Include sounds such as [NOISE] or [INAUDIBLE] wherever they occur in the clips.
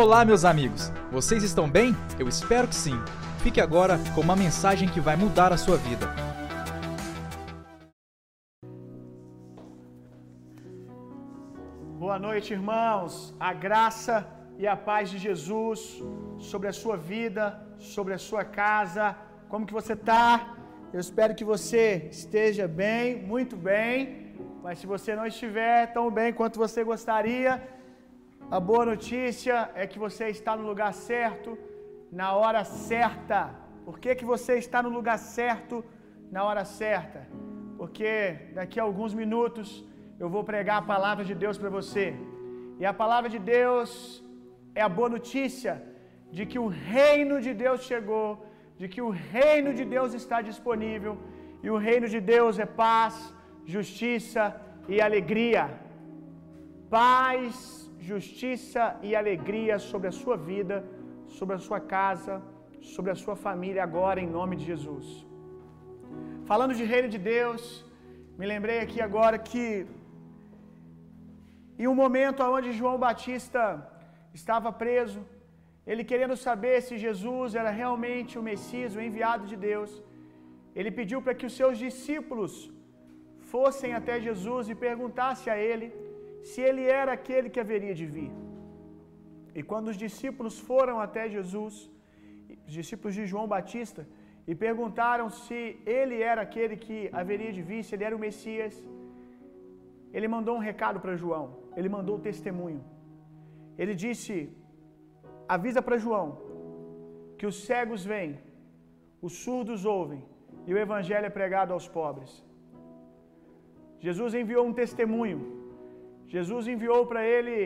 Olá, meus amigos! Vocês estão bem? Eu espero que sim. Fique agora com uma mensagem que vai mudar a sua vida. Boa noite, irmãos. A graça e a paz de Jesus sobre a sua vida, sobre a sua casa. Como que você está? Eu espero que você esteja bem, muito bem. Mas se você não estiver tão bem quanto você gostaria, a boa notícia é que você está no lugar certo, na hora certa. Por que, que você está no lugar certo, na hora certa? Porque daqui a alguns minutos eu vou pregar a palavra de Deus para você. E a palavra de Deus é a boa notícia de que o reino de Deus chegou, de que o reino de Deus está disponível, e o reino de Deus é paz, justiça e alegria. Paz, justiça e alegria sobre a sua vida, sobre a sua casa, sobre a sua família agora em nome de Jesus. Falando de reino de Deus, me lembrei aqui agora que em um momento onde João Batista estava preso, ele querendo saber se Jesus era realmente o Messias, o enviado de Deus, ele pediu para que os seus discípulos fossem até Jesus e perguntassem a ele se ele era aquele que haveria de vir. E quando os discípulos foram até Jesus, os discípulos de João Batista, e perguntaram se ele era aquele que haveria de vir, se ele era o Messias, ele mandou um recado para João, ele mandou o testemunho. Ele disse: avisa para João que os cegos vêm, os surdos ouvem e o evangelho é pregado aos pobres. Jesus enviou um testemunho. Jesus enviou para ele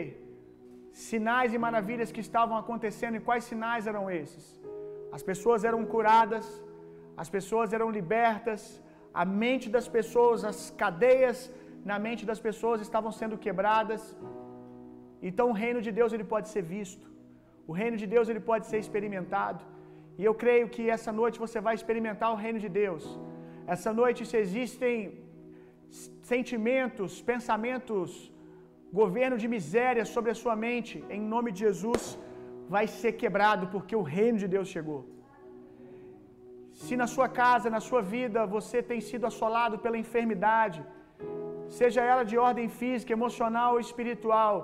sinais e maravilhas que estavam acontecendo. E quais sinais eram esses? As pessoas eram curadas, as pessoas eram libertas, a mente das pessoas, as cadeias na mente das pessoas estavam sendo quebradas. Então o reino de Deus ele pode ser visto. O reino de Deus ele pode ser experimentado. E eu creio que essa noite você vai experimentar o reino de Deus. Essa noite se existem sentimentos, pensamentos, governo de miséria sobre a sua mente, em nome de Jesus, vai ser quebrado porque o reino de Deus chegou. Se na sua casa, na sua vida, você tem sido assolado pela enfermidade, seja ela de ordem física, emocional ou espiritual,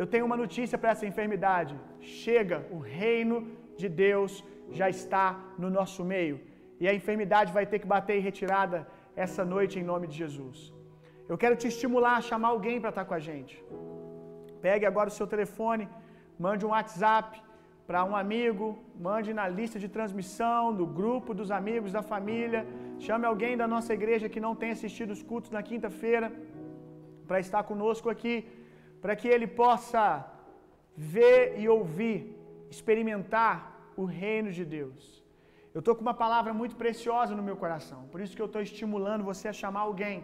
eu tenho uma notícia para essa enfermidade. Chega, o reino de Deus já está no nosso meio. E a enfermidade vai ter que bater em retirada essa noite em nome de Jesus. Eu quero te estimular a chamar alguém para estar com a gente. Pegue agora o seu telefone, mande um WhatsApp para um amigo, mande na lista de transmissão, do grupo dos amigos, da família. Chame alguém da nossa igreja que não tem assistido os cultos na quinta-feira para estar conosco aqui, para que ele possa ver e ouvir, experimentar o reino de Deus. Eu estou com uma palavra muito preciosa no meu coração, por isso que eu estou estimulando você a chamar alguém.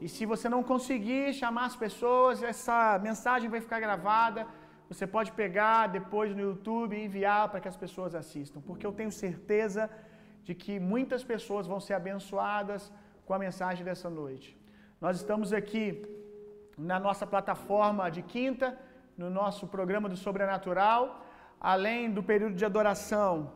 E se você não conseguir chamar as pessoas, essa mensagem vai ficar gravada. Você pode pegar depois no YouTube e enviar para que as pessoas assistam, porque eu tenho certeza de que muitas pessoas vão ser abençoadas com a mensagem dessa noite. Nós estamos aqui na nossa plataforma de quinta, no nosso programa do Sobrenatural, além do período de adoração,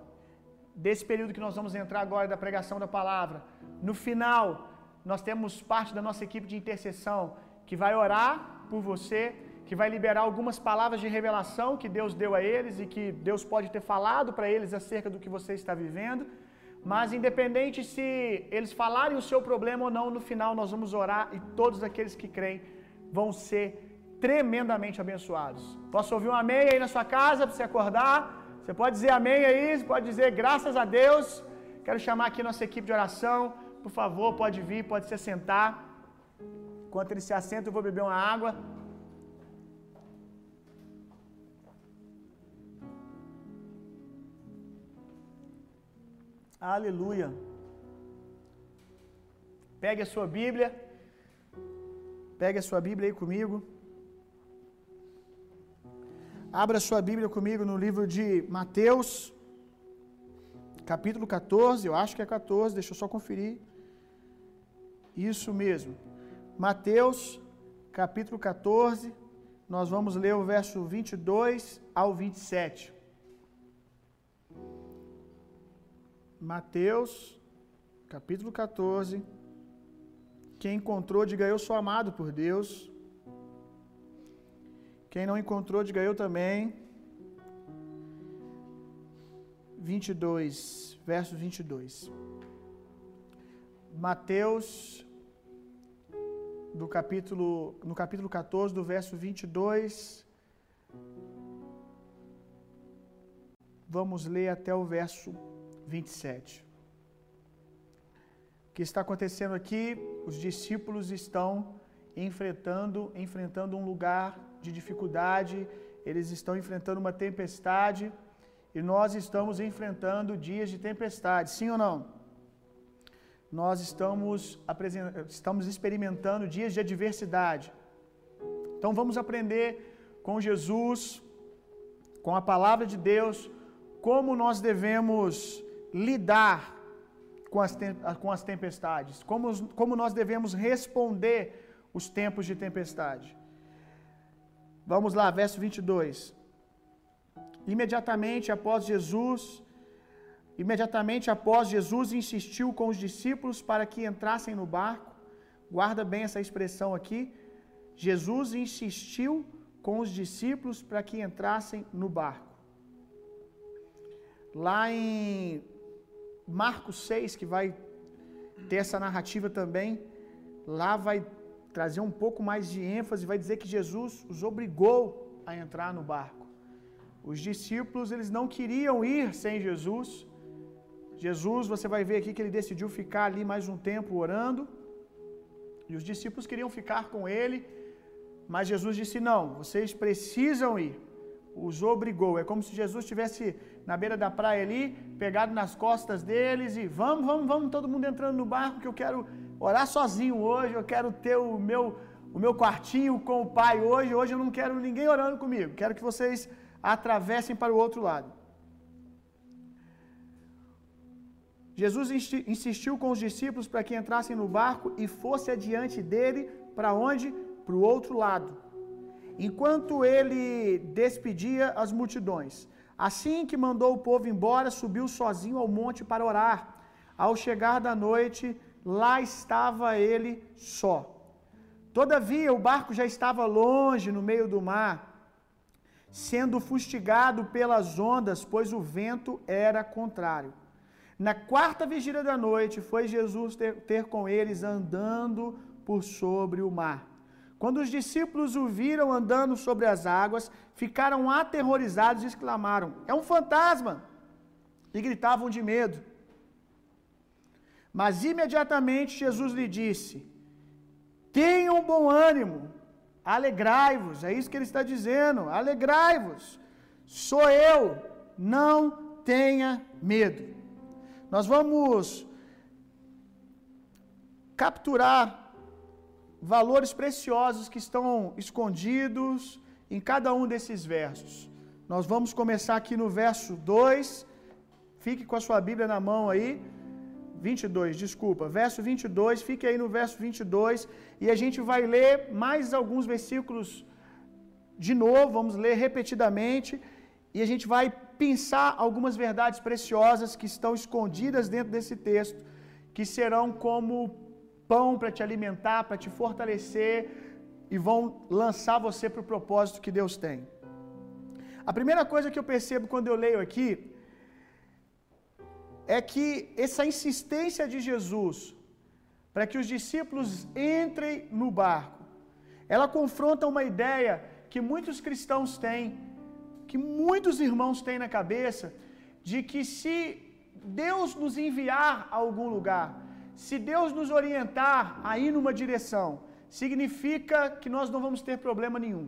desse período que nós vamos entrar agora da pregação da palavra. No final, nós temos parte da nossa equipe de intercessão que vai orar por você, que vai liberar algumas palavras de revelação que Deus deu a eles e que Deus pode ter falado para eles acerca do que você está vivendo. Mas independente se eles falarem o seu problema ou não, no final nós vamos orar e todos aqueles que creem vão ser tremendamente abençoados. Posso ouvir um amém aí na sua casa para você acordar? Você pode dizer amém aí, pode dizer graças a Deus. Quero chamar aqui nossa equipe de oração. Por favor, pode vir, pode se assentar. Enquanto ele se assenta, eu vou beber uma água. Aleluia. Pegue a sua Bíblia. Pegue a sua Bíblia aí comigo. Abra a sua Bíblia comigo no livro de Mateus, capítulo 14, eu acho que é 14, deixa eu só conferir. Isso mesmo. Mateus, capítulo 14, nós vamos ler o verso 22 ao 27. Mateus, capítulo 14. Quem encontrou, diga eu sou amado por Deus. Quem não encontrou, diga eu também. 22, verso 22. Mateus do capítulo no capítulo 14 do verso 22 Vamos ler até o verso 27. O que está acontecendo aqui? Os discípulos estão enfrentando, enfrentando um lugar de dificuldade, eles estão enfrentando uma tempestade e nós estamos enfrentando dias de tempestade, sim ou não? Nós estamos, estamos experimentando dias de adversidade. Então vamos aprender com Jesus, com a palavra de Deus, como nós devemos lidar com as, com as tempestades, como, como nós devemos responder os tempos de tempestade. Vamos lá, verso 22. Imediatamente após Jesus, imediatamente após Jesus insistiu com os discípulos para que entrassem no barco. Guarda bem essa expressão aqui. Jesus insistiu com os discípulos para que entrassem no barco. Lá em Marcos 6, que vai ter essa narrativa também, lá vai trazer um pouco mais de ênfase, vai dizer que Jesus os obrigou a entrar no barco. Os discípulos, eles não queriam ir sem Jesus. Jesus, você vai ver aqui que ele decidiu ficar ali mais um tempo orando. E os discípulos queriam ficar com ele, mas Jesus disse: "Não, vocês precisam ir" os obrigou. É como se Jesus estivesse na beira da praia ali, pegado nas costas deles e vamos, vamos, vamos, todo mundo entrando no barco que eu quero orar sozinho hoje, eu quero ter o meu o meu quartinho com o pai hoje, hoje eu não quero ninguém orando comigo. Quero que vocês atravessem para o outro lado. Jesus insistiu com os discípulos para que entrassem no barco e fosse adiante dele para onde? Para o outro lado enquanto ele despedia as multidões. Assim que mandou o povo embora, subiu sozinho ao monte para orar. Ao chegar da noite, lá estava ele só. Todavia, o barco já estava longe no meio do mar, sendo fustigado pelas ondas, pois o vento era contrário. Na quarta vigília da noite, foi Jesus ter, ter com eles andando por sobre o mar. Quando os discípulos o viram andando sobre as águas, ficaram aterrorizados e exclamaram: É um fantasma! E gritavam de medo. Mas imediatamente Jesus lhe disse: Tenham bom ânimo, alegrai-vos. É isso que ele está dizendo: alegrai-vos. Sou eu, não tenha medo. Nós vamos capturar valores preciosos que estão escondidos em cada um desses versos. Nós vamos começar aqui no verso 2. Fique com a sua Bíblia na mão aí. 22, desculpa. Verso 22, fique aí no verso 22 e a gente vai ler mais alguns versículos de novo, vamos ler repetidamente e a gente vai pensar algumas verdades preciosas que estão escondidas dentro desse texto, que serão como pão para te alimentar, para te fortalecer e vão lançar você para o propósito que Deus tem. A primeira coisa que eu percebo quando eu leio aqui é que essa insistência de Jesus para que os discípulos entrem no barco, ela confronta uma ideia que muitos cristãos têm, que muitos irmãos têm na cabeça, de que se Deus nos enviar a algum lugar, se Deus nos orientar a ir numa direção, significa que nós não vamos ter problema nenhum.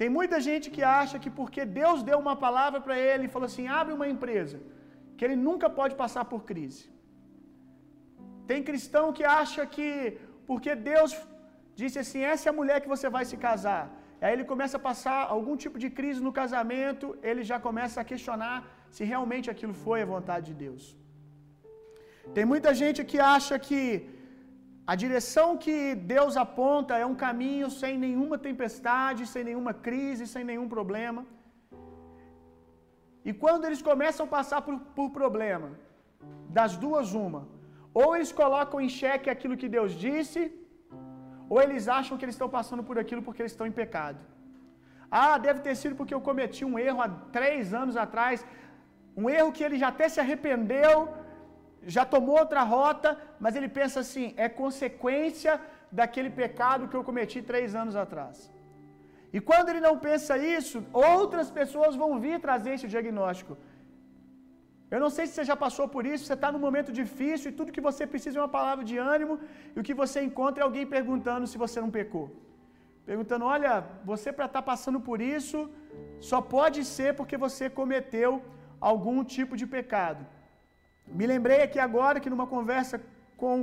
Tem muita gente que acha que porque Deus deu uma palavra para ele e falou assim: abre uma empresa, que ele nunca pode passar por crise. Tem cristão que acha que porque Deus disse assim: essa é a mulher que você vai se casar. Aí ele começa a passar algum tipo de crise no casamento, ele já começa a questionar se realmente aquilo foi a vontade de Deus. Tem muita gente que acha que A direção que Deus aponta é um caminho sem nenhuma tempestade, sem nenhuma crise, sem nenhum problema. E quando eles começam a passar por, por problema, das duas, uma. Ou eles colocam em xeque aquilo que Deus disse, ou eles acham que eles estão passando por aquilo porque eles estão em pecado. Ah, deve ter sido porque eu cometi um erro há três anos atrás, um erro que ele já até se arrependeu, já tomou outra rota, mas ele pensa assim: é consequência daquele pecado que eu cometi três anos atrás. E quando ele não pensa isso, outras pessoas vão vir trazer esse diagnóstico. Eu não sei se você já passou por isso, você está num momento difícil e tudo que você precisa é uma palavra de ânimo, e o que você encontra é alguém perguntando se você não pecou. Perguntando: olha, você para estar tá passando por isso, só pode ser porque você cometeu algum tipo de pecado. Me lembrei aqui agora que numa conversa com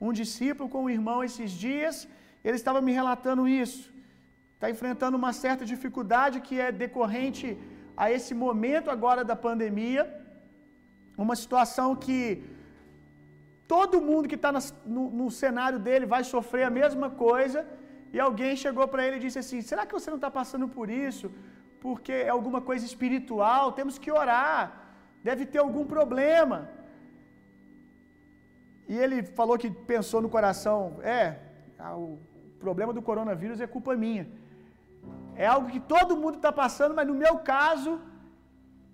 um discípulo, com um irmão esses dias, ele estava me relatando isso. Está enfrentando uma certa dificuldade que é decorrente a esse momento agora da pandemia, uma situação que todo mundo que está no, no, cenário dele vai sofrer a mesma coisa, e alguém chegou para ele e disse assim: será que você não está passando por isso? Porque é alguma coisa espiritual, temos que orar, deve ter algum problema. E ele falou que pensou no coração: é, o problema do coronavírus é culpa minha. É algo que todo mundo está passando, mas no meu caso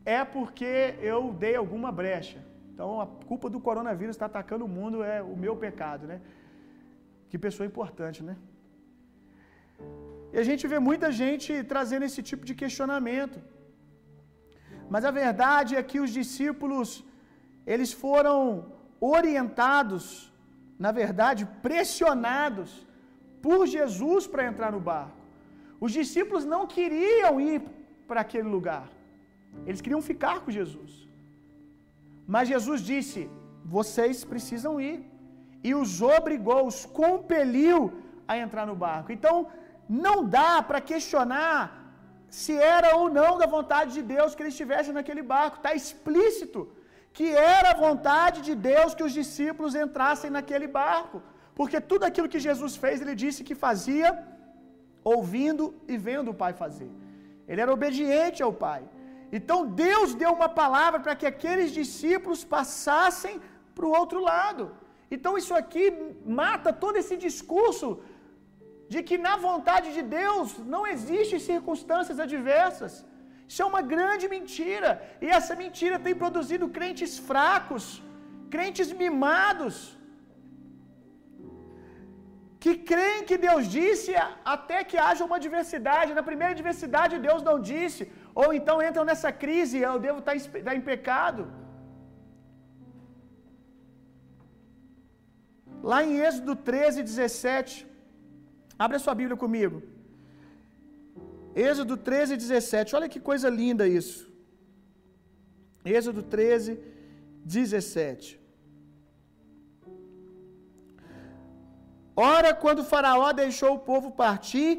é porque eu dei alguma brecha. Então a culpa do coronavírus está atacando o mundo é o meu pecado, né? Que pessoa importante, né? E a gente vê muita gente trazendo esse tipo de questionamento. Mas a verdade é que os discípulos eles foram orientados, na verdade, pressionados por Jesus para entrar no barco. Os discípulos não queriam ir para aquele lugar. Eles queriam ficar com Jesus. Mas Jesus disse: "Vocês precisam ir." E os obrigou, os compeliu a entrar no barco. Então, não dá para questionar se era ou não da vontade de Deus que eles estivessem naquele barco. Está explícito que era a vontade de Deus que os discípulos entrassem naquele barco. Porque tudo aquilo que Jesus fez, ele disse que fazia ouvindo e vendo o Pai fazer. Ele era obediente ao Pai. Então Deus deu uma palavra para que aqueles discípulos passassem para o outro lado. Então isso aqui mata todo esse discurso de que na vontade de Deus não existem circunstâncias adversas. Isso é uma grande mentira. E essa mentira tem produzido crentes fracos, crentes mimados, que creem que Deus disse até que haja uma diversidade. Na primeira diversidade, Deus não disse. Ou então entram nessa crise, eu devo estar tá em pecado. Lá em Êxodo 13, 17. Abre a sua Bíblia comigo. Êxodo 13, 17. Olha que coisa linda isso. Êxodo 13, 17. Ora, quando Faraó deixou o povo partir,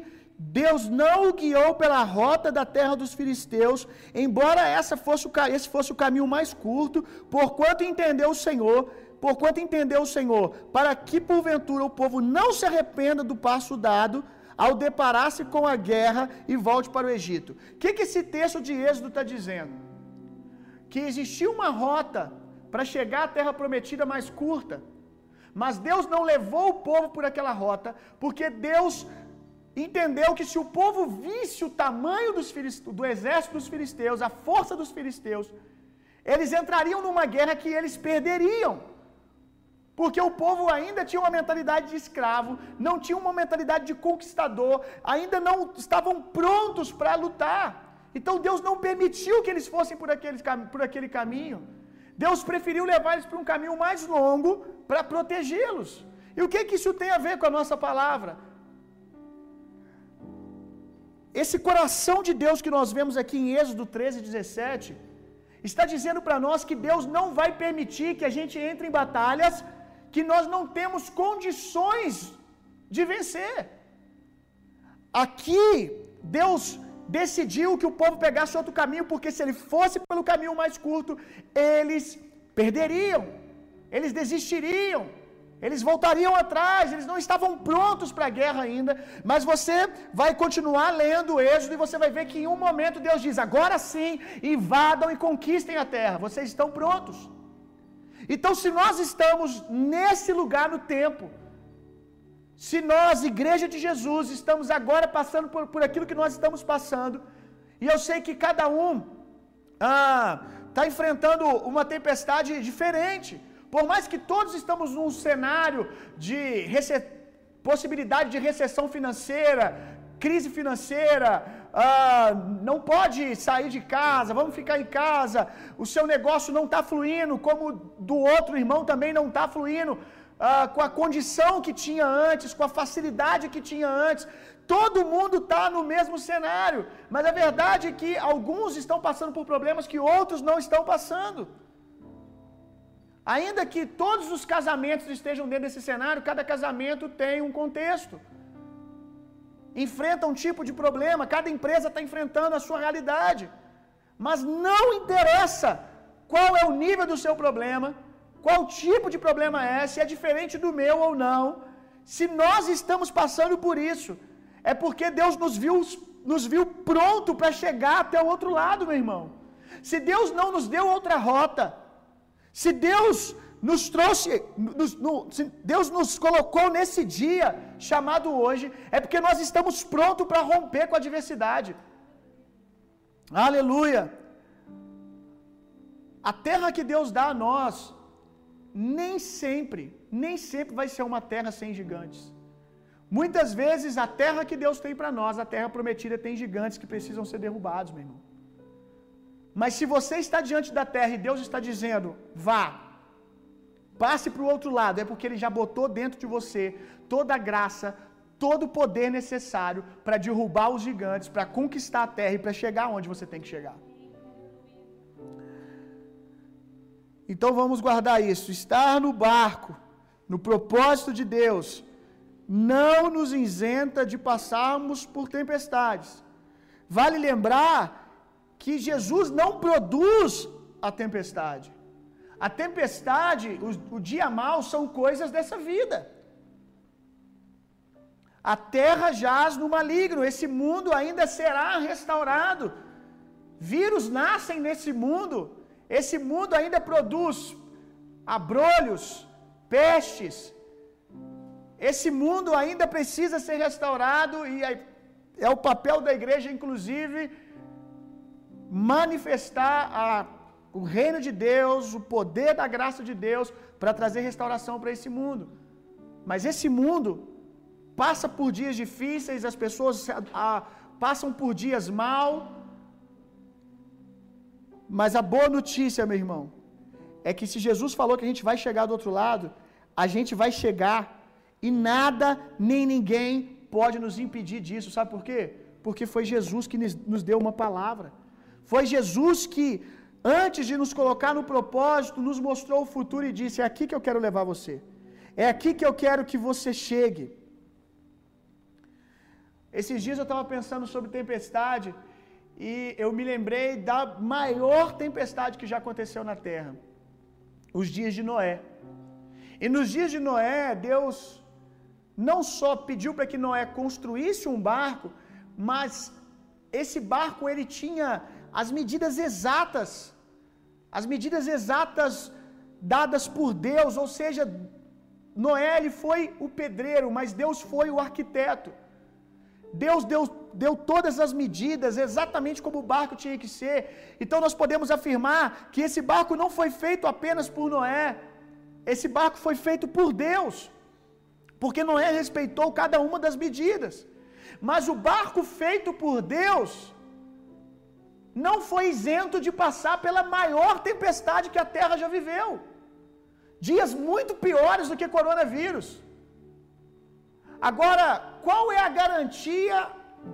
Deus não o guiou pela rota da terra dos filisteus, embora essa fosse o, esse fosse o caminho mais curto, porquanto entendeu o Senhor, porquanto entendeu o Senhor, para que porventura o povo não se arrependa do passo dado, ao deparar-se com a guerra e volte para o Egito. O que, que esse texto de Êxodo está dizendo? Que existia uma rota para chegar à terra prometida mais curta, mas Deus não levou o povo por aquela rota, porque Deus entendeu que se o povo visse o tamanho dos do exército dos filisteus, a força dos filisteus, eles entrariam numa guerra que eles perderiam. Porque o povo ainda tinha uma mentalidade de escravo, não tinha uma mentalidade de conquistador, ainda não estavam prontos para lutar. Então Deus não permitiu que eles fossem por aquele, por aquele caminho. Deus preferiu levar eles para um caminho mais longo para protegê-los. E o que, que isso tem a ver com a nossa palavra? Esse coração de Deus que nós vemos aqui em Êxodo 13, 17, está dizendo para nós que Deus não vai permitir que a gente entre em batalhas que nós não temos condições de vencer. Aqui, Deus decidiu que o povo pegasse outro caminho, porque se ele fosse pelo caminho mais curto, eles perderiam, eles desistiriam, Eles voltariam atrás, eles não estavam prontos para a guerra ainda, mas você vai continuar lendo o Êxodo e você vai ver que em um momento Deus diz: agora sim, invadam e conquistem a terra, vocês estão prontos. Então, se nós estamos nesse lugar no tempo, se nós, Igreja de Jesus, estamos agora passando por, por aquilo que nós estamos passando, e eu sei que cada um está ah, tá enfrentando uma tempestade diferente, por mais que todos estamos num cenário de possibilidade de recessão financeira, crise financeira, ah, não pode sair de casa, vamos ficar em casa, o seu negócio não está fluindo, como do outro irmão também não está fluindo, ah, com a condição que tinha antes, com a facilidade que tinha antes. Todo mundo está no mesmo cenário, mas a verdade é que alguns estão passando por problemas que outros não estão passando. Ainda que todos os casamentos estejam dentro desse cenário, cada casamento tem um contexto. Enfrenta um tipo de problema, cada empresa está enfrentando a sua realidade. Mas não interessa qual é o nível do seu problema, qual tipo de problema é, se é diferente do meu ou não. Se nós estamos passando por isso, é porque Deus nos viu, nos viu pronto para chegar até o outro lado, meu irmão. Se Deus não nos deu outra rota, se Deus nos trouxe, nos, no, se Deus nos colocou nesse dia chamado hoje, é porque nós estamos prontos para romper com a adversidade. Aleluia! A terra que Deus dá a nós, nem sempre, nem sempre vai ser uma terra sem gigantes. Muitas vezes a terra que Deus tem para nós, a terra prometida, tem gigantes que precisam ser derrubados, meu irmão. Mas se você está diante da terra e Deus está dizendo, vá, passe para o outro lado, é porque Ele já botou dentro de você toda a graça, todo o poder necessário para derrubar os gigantes, para conquistar a terra e para chegar onde você tem que chegar. Então vamos guardar isso. Estar no barco, no propósito de Deus, não nos isenta de passarmos por tempestades. Vale lembrar que Jesus não produz a tempestade. A tempestade, o, o dia mau são coisas dessa vida. A terra jaz no maligno, esse mundo ainda será restaurado. Vírus nascem nesse mundo, esse mundo ainda produz abrolhos, pestes. Esse mundo ainda precisa ser restaurado e é o papel da igreja, inclusive, manifestar a, o reino de Deus, o poder da graça de Deus para trazer restauração para esse mundo. Mas esse mundo passa por dias difíceis, as pessoas a, passam por dias mal, mas a boa notícia, meu irmão, é que se Jesus falou que a gente vai chegar do outro lado, a gente vai chegar e nada nem ninguém pode nos impedir disso. Sabe por quê? Porque foi Jesus que nos deu uma palavra. Foi Jesus que, antes de nos colocar no propósito, nos mostrou o futuro e disse: É aqui que eu quero levar você. É aqui que eu quero que você chegue. Esses dias eu estava pensando sobre tempestade e eu me lembrei da maior tempestade que já aconteceu na terra, os dias de Noé. E nos dias de Noé, Deus não só pediu para que Noé construísse um barco, mas esse barco ele tinha as medidas exatas, as medidas exatas dadas por Deus, ou seja, Noé ele foi o pedreiro, mas Deus foi o arquiteto. Deus deu, deu todas as medidas, exatamente como o barco tinha que ser. Então nós podemos afirmar que esse barco não foi feito apenas por Noé, esse barco foi feito por Deus, porque Noé respeitou cada uma das medidas. Mas o barco feito por Deus não foi isento de passar pela maior tempestade que a terra já viveu. Dias muito piores do que coronavírus. Agora, qual é a garantia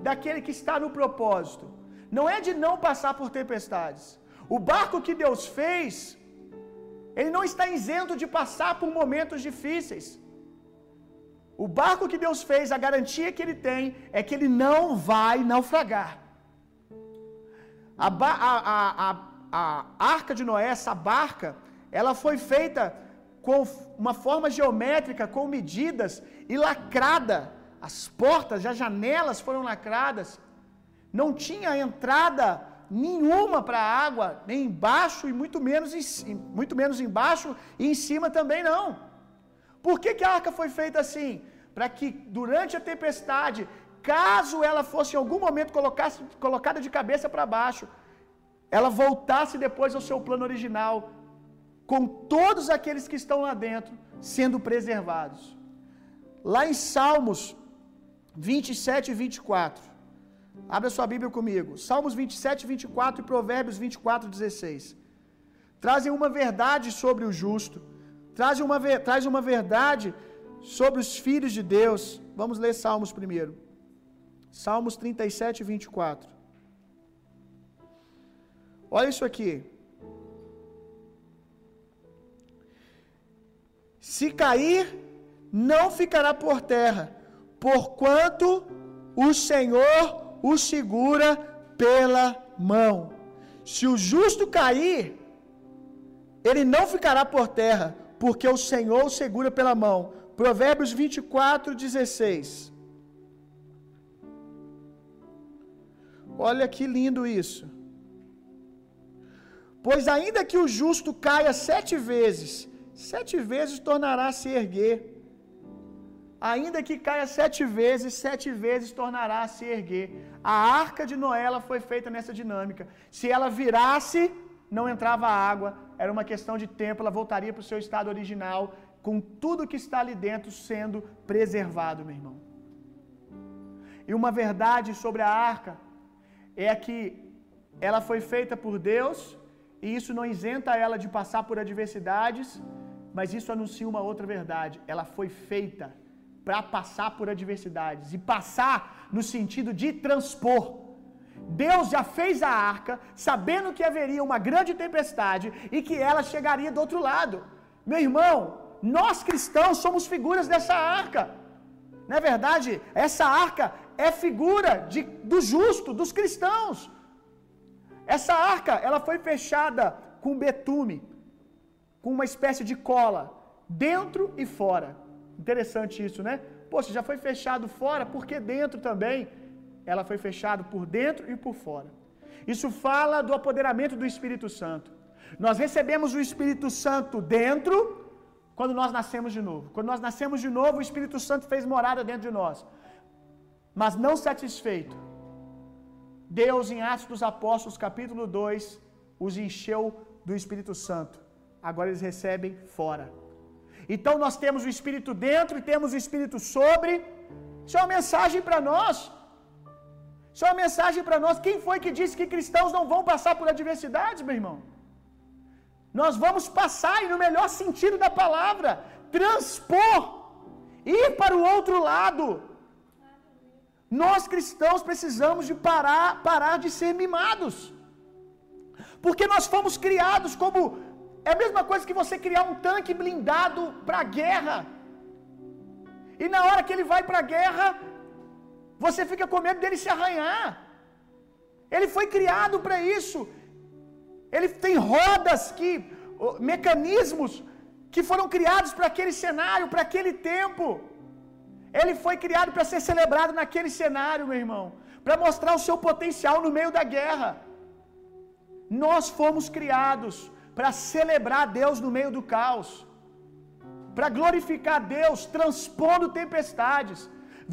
daquele que está no propósito? Não é de não passar por tempestades. O barco que Deus fez, ele não está isento de passar por momentos difíceis. O barco que Deus fez, a garantia que ele tem é que ele não vai naufragar. A, a, a, a, arca de Noé, essa barca, ela foi feita com uma forma geométrica, com medidas e lacrada. As portas, as janelas foram lacradas. Não tinha entrada nenhuma para a água, nem embaixo e muito menos, em, muito menos embaixo e em cima também não. Por que, que a arca foi feita assim? Para que durante a tempestade, caso ela fosse em algum momento colocada de cabeça para baixo, ela voltasse depois ao seu plano original, com todos aqueles que estão lá dentro sendo preservados. Lá em Salmos 27 e 24. Abra sua Bíblia comigo. Salmos 27 e 24 e Provérbios 24 16. Trazem uma verdade sobre o justo. Trazem uma, traz uma verdade sobre os filhos de Deus. Vamos ler Salmos primeiro. Salmos 37 e 24. Olha isso aqui. Se cair, não ficará por terra, porquanto o Senhor o segura pela mão. Se o justo cair, ele não ficará por terra, porque o Senhor o segura pela mão. Provérbios 24, 16. Olha que lindo isso. Pois ainda que o justo caia sete vezes, sete vezes tornará a se erguer. Ainda que caia sete vezes, sete vezes tornará a se erguer. A arca de Noé foi feita nessa dinâmica. Se ela virasse, não entrava água, era uma questão de tempo, ela voltaria para o seu estado original, com tudo que está ali dentro sendo preservado, meu irmão. E uma verdade sobre a arca é que ela foi feita por Deus, e isso não isenta ela de passar por adversidades, mas isso anuncia uma outra verdade. Ela foi feita para passar por adversidades e passar no sentido de transpor. Deus já fez a arca sabendo que haveria uma grande tempestade e que ela chegaria do outro lado. Meu irmão, nós cristãos somos figuras dessa arca. Não é verdade? Essa arca é figura de, do justo, dos cristãos. Essa arca, ela foi fechada com betume, com uma espécie de cola, dentro e fora. Interessante isso, né? Poxa, já foi fechado fora, porque dentro também ela foi fechada por dentro e por fora. Isso fala do apoderamento do Espírito Santo. Nós recebemos o Espírito Santo dentro quando nós nascemos de novo. Quando nós nascemos de novo, o Espírito Santo fez morada dentro de nós. Mas não satisfeito, Deus, em Atos dos Apóstolos, capítulo 2, os encheu do Espírito Santo. Agora eles recebem fora. Então nós temos o Espírito dentro e temos o Espírito sobre. Isso é uma mensagem para nós. Isso é uma mensagem para nós. Quem foi que disse que cristãos não vão passar por adversidades, meu irmão? Nós vamos passar, e no melhor sentido da palavra, transpor, ir para o outro lado. Nós cristãos precisamos de parar, parar de ser mimados. Porque nós fomos criados como é a mesma coisa que você criar um tanque blindado para a guerra. E na hora que ele vai para a guerra, você fica com medo dele se arranhar. Ele foi criado para isso. Ele tem rodas que mecanismos que foram criados para aquele cenário, para aquele tempo. Ele foi criado para ser celebrado naquele cenário, meu irmão, para mostrar o seu potencial no meio da guerra. Nós fomos criados para celebrar Deus no meio do caos, para glorificar Deus, transpondo tempestades.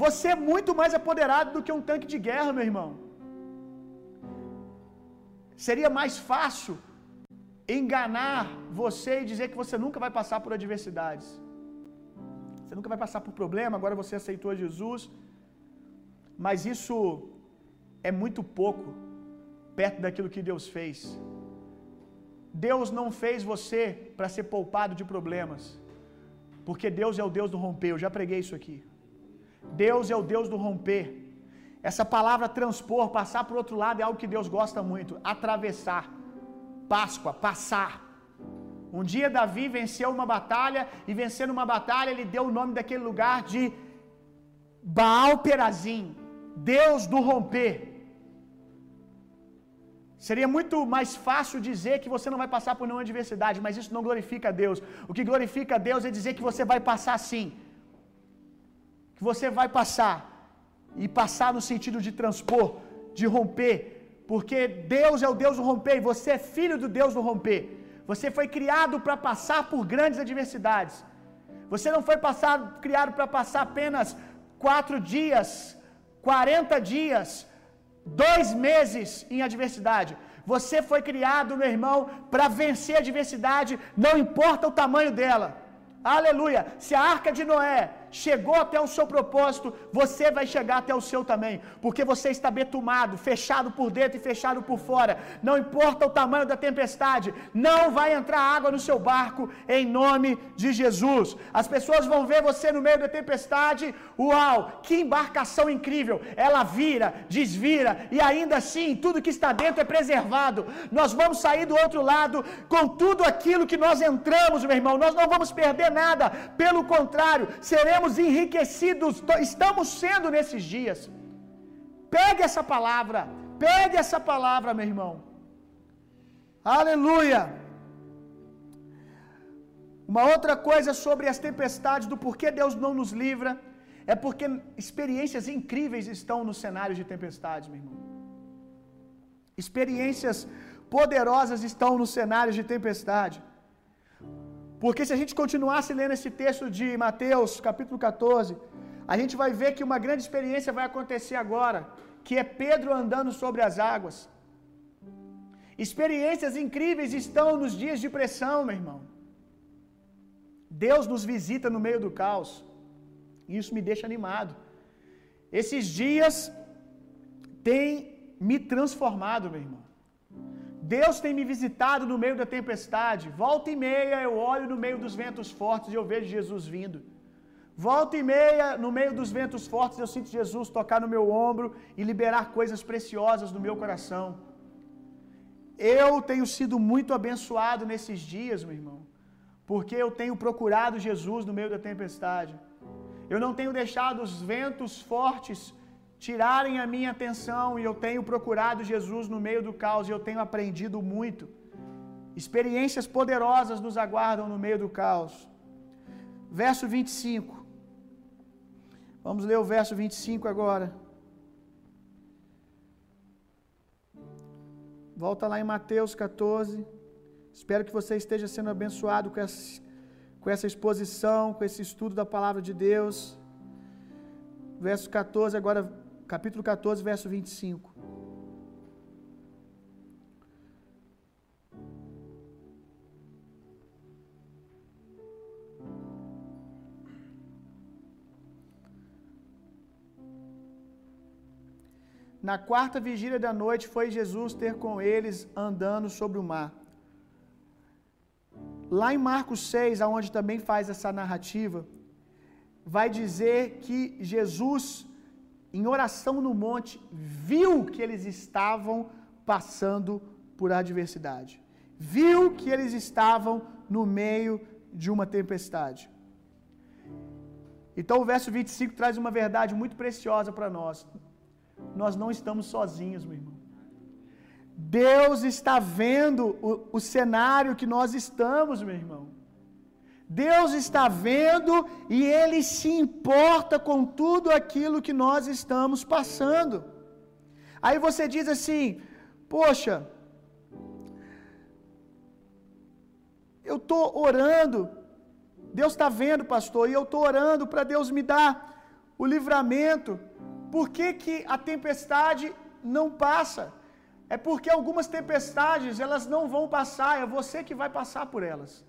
Você é muito mais apoderado do que um tanque de guerra, meu irmão. Seria mais fácil enganar você e dizer que você nunca vai passar por adversidades. Você nunca vai passar por problema, agora você aceitou Jesus. Mas isso é muito pouco perto daquilo que Deus fez. Deus não fez você para ser poupado de problemas, porque Deus é o Deus do romper. Eu já preguei isso aqui. Deus é o Deus do romper. Essa palavra transpor, passar para o outro lado, é algo que Deus gosta muito. Atravessar. Páscoa, passar. Um dia Davi venceu uma batalha, e vencendo uma batalha, ele deu o nome daquele lugar de Baal Perazim, Deus do romper. Seria muito mais fácil dizer que você não vai passar por nenhuma adversidade, mas isso não glorifica a Deus. O que glorifica a Deus é dizer que você vai passar sim. Que você vai passar. E passar no sentido de transpor, de romper. Porque Deus é o Deus do romper e você é filho do Deus do romper. Você foi criado para passar por grandes adversidades. Você não foi passado, criado para passar apenas quatro dias, quarenta dias, dois meses em adversidade. Você foi criado, meu irmão, para vencer a adversidade, não importa o tamanho dela. Aleluia! Se a arca de Noé chegou até o seu propósito, você vai chegar até o seu também, porque você está betumado, fechado por dentro e fechado por fora. Não importa o tamanho da tempestade, não vai entrar água no seu barco em nome de Jesus. As pessoas vão ver você no meio da tempestade, uau, que embarcação incrível! Ela vira, desvira e ainda assim tudo que está dentro é preservado. Nós vamos sair do outro lado com tudo aquilo que nós entramos, meu irmão. Nós não vamos perder nada, pelo contrário, seremos enriquecidos, estamos sendo nesses dias. Pegue essa palavra, pegue essa palavra, meu irmão. Aleluia. Uma outra coisa sobre as tempestades, do porquê Deus não nos livra, é porque experiências incríveis estão no cenário de tempestades, meu irmão. Experiências poderosas estão no cenário de tempestade. Porque se a gente continuasse lendo esse texto de Mateus, capítulo 14, a gente vai ver que uma grande experiência vai acontecer agora, que é Pedro andando sobre as águas. Experiências incríveis estão nos dias de pressão, meu irmão. Deus nos visita no meio do caos. E isso me deixa animado. Esses dias têm me transformado, meu irmão. Deus tem me visitado no meio da tempestade. Volta e meia eu olho no meio dos ventos fortes e eu vejo Jesus vindo. Volta e meia, no meio dos ventos fortes, eu sinto Jesus tocar no meu ombro e liberar coisas preciosas no meu coração. Eu tenho sido muito abençoado nesses dias, meu irmão, porque eu tenho procurado Jesus no meio da tempestade. Eu não tenho deixado os ventos fortes tirarem a minha atenção e eu tenho procurado Jesus no meio do caos e eu tenho aprendido muito. Experiências poderosas nos aguardam no meio do caos. Verso 25. Vamos ler o verso 25 agora. Volta lá em Mateus 14. Espero que você esteja sendo abençoado com essa, com essa exposição, com esse estudo da palavra de Deus. Verso 14, agora capítulo 14, verso 25. Na quarta vigília da noite foi Jesus ter com eles andando sobre o mar. Lá em Marcos 6, aonde também faz essa narrativa, vai dizer que Jesus em oração no monte, viu que eles estavam passando por adversidade. Viu que eles estavam no meio de uma tempestade. Então o verso 25 traz uma verdade muito preciosa para nós. Nós não estamos sozinhos, meu irmão. Deus está vendo o, o cenário que nós estamos, meu irmão. Deus está vendo e Ele se importa com tudo aquilo que nós estamos passando. Aí você diz assim: Poxa, eu estou orando, Deus está vendo, pastor, e eu estou orando para Deus me dar o livramento. Por que, que a tempestade não passa? É porque algumas tempestades elas não vão passar, é você que vai passar por elas.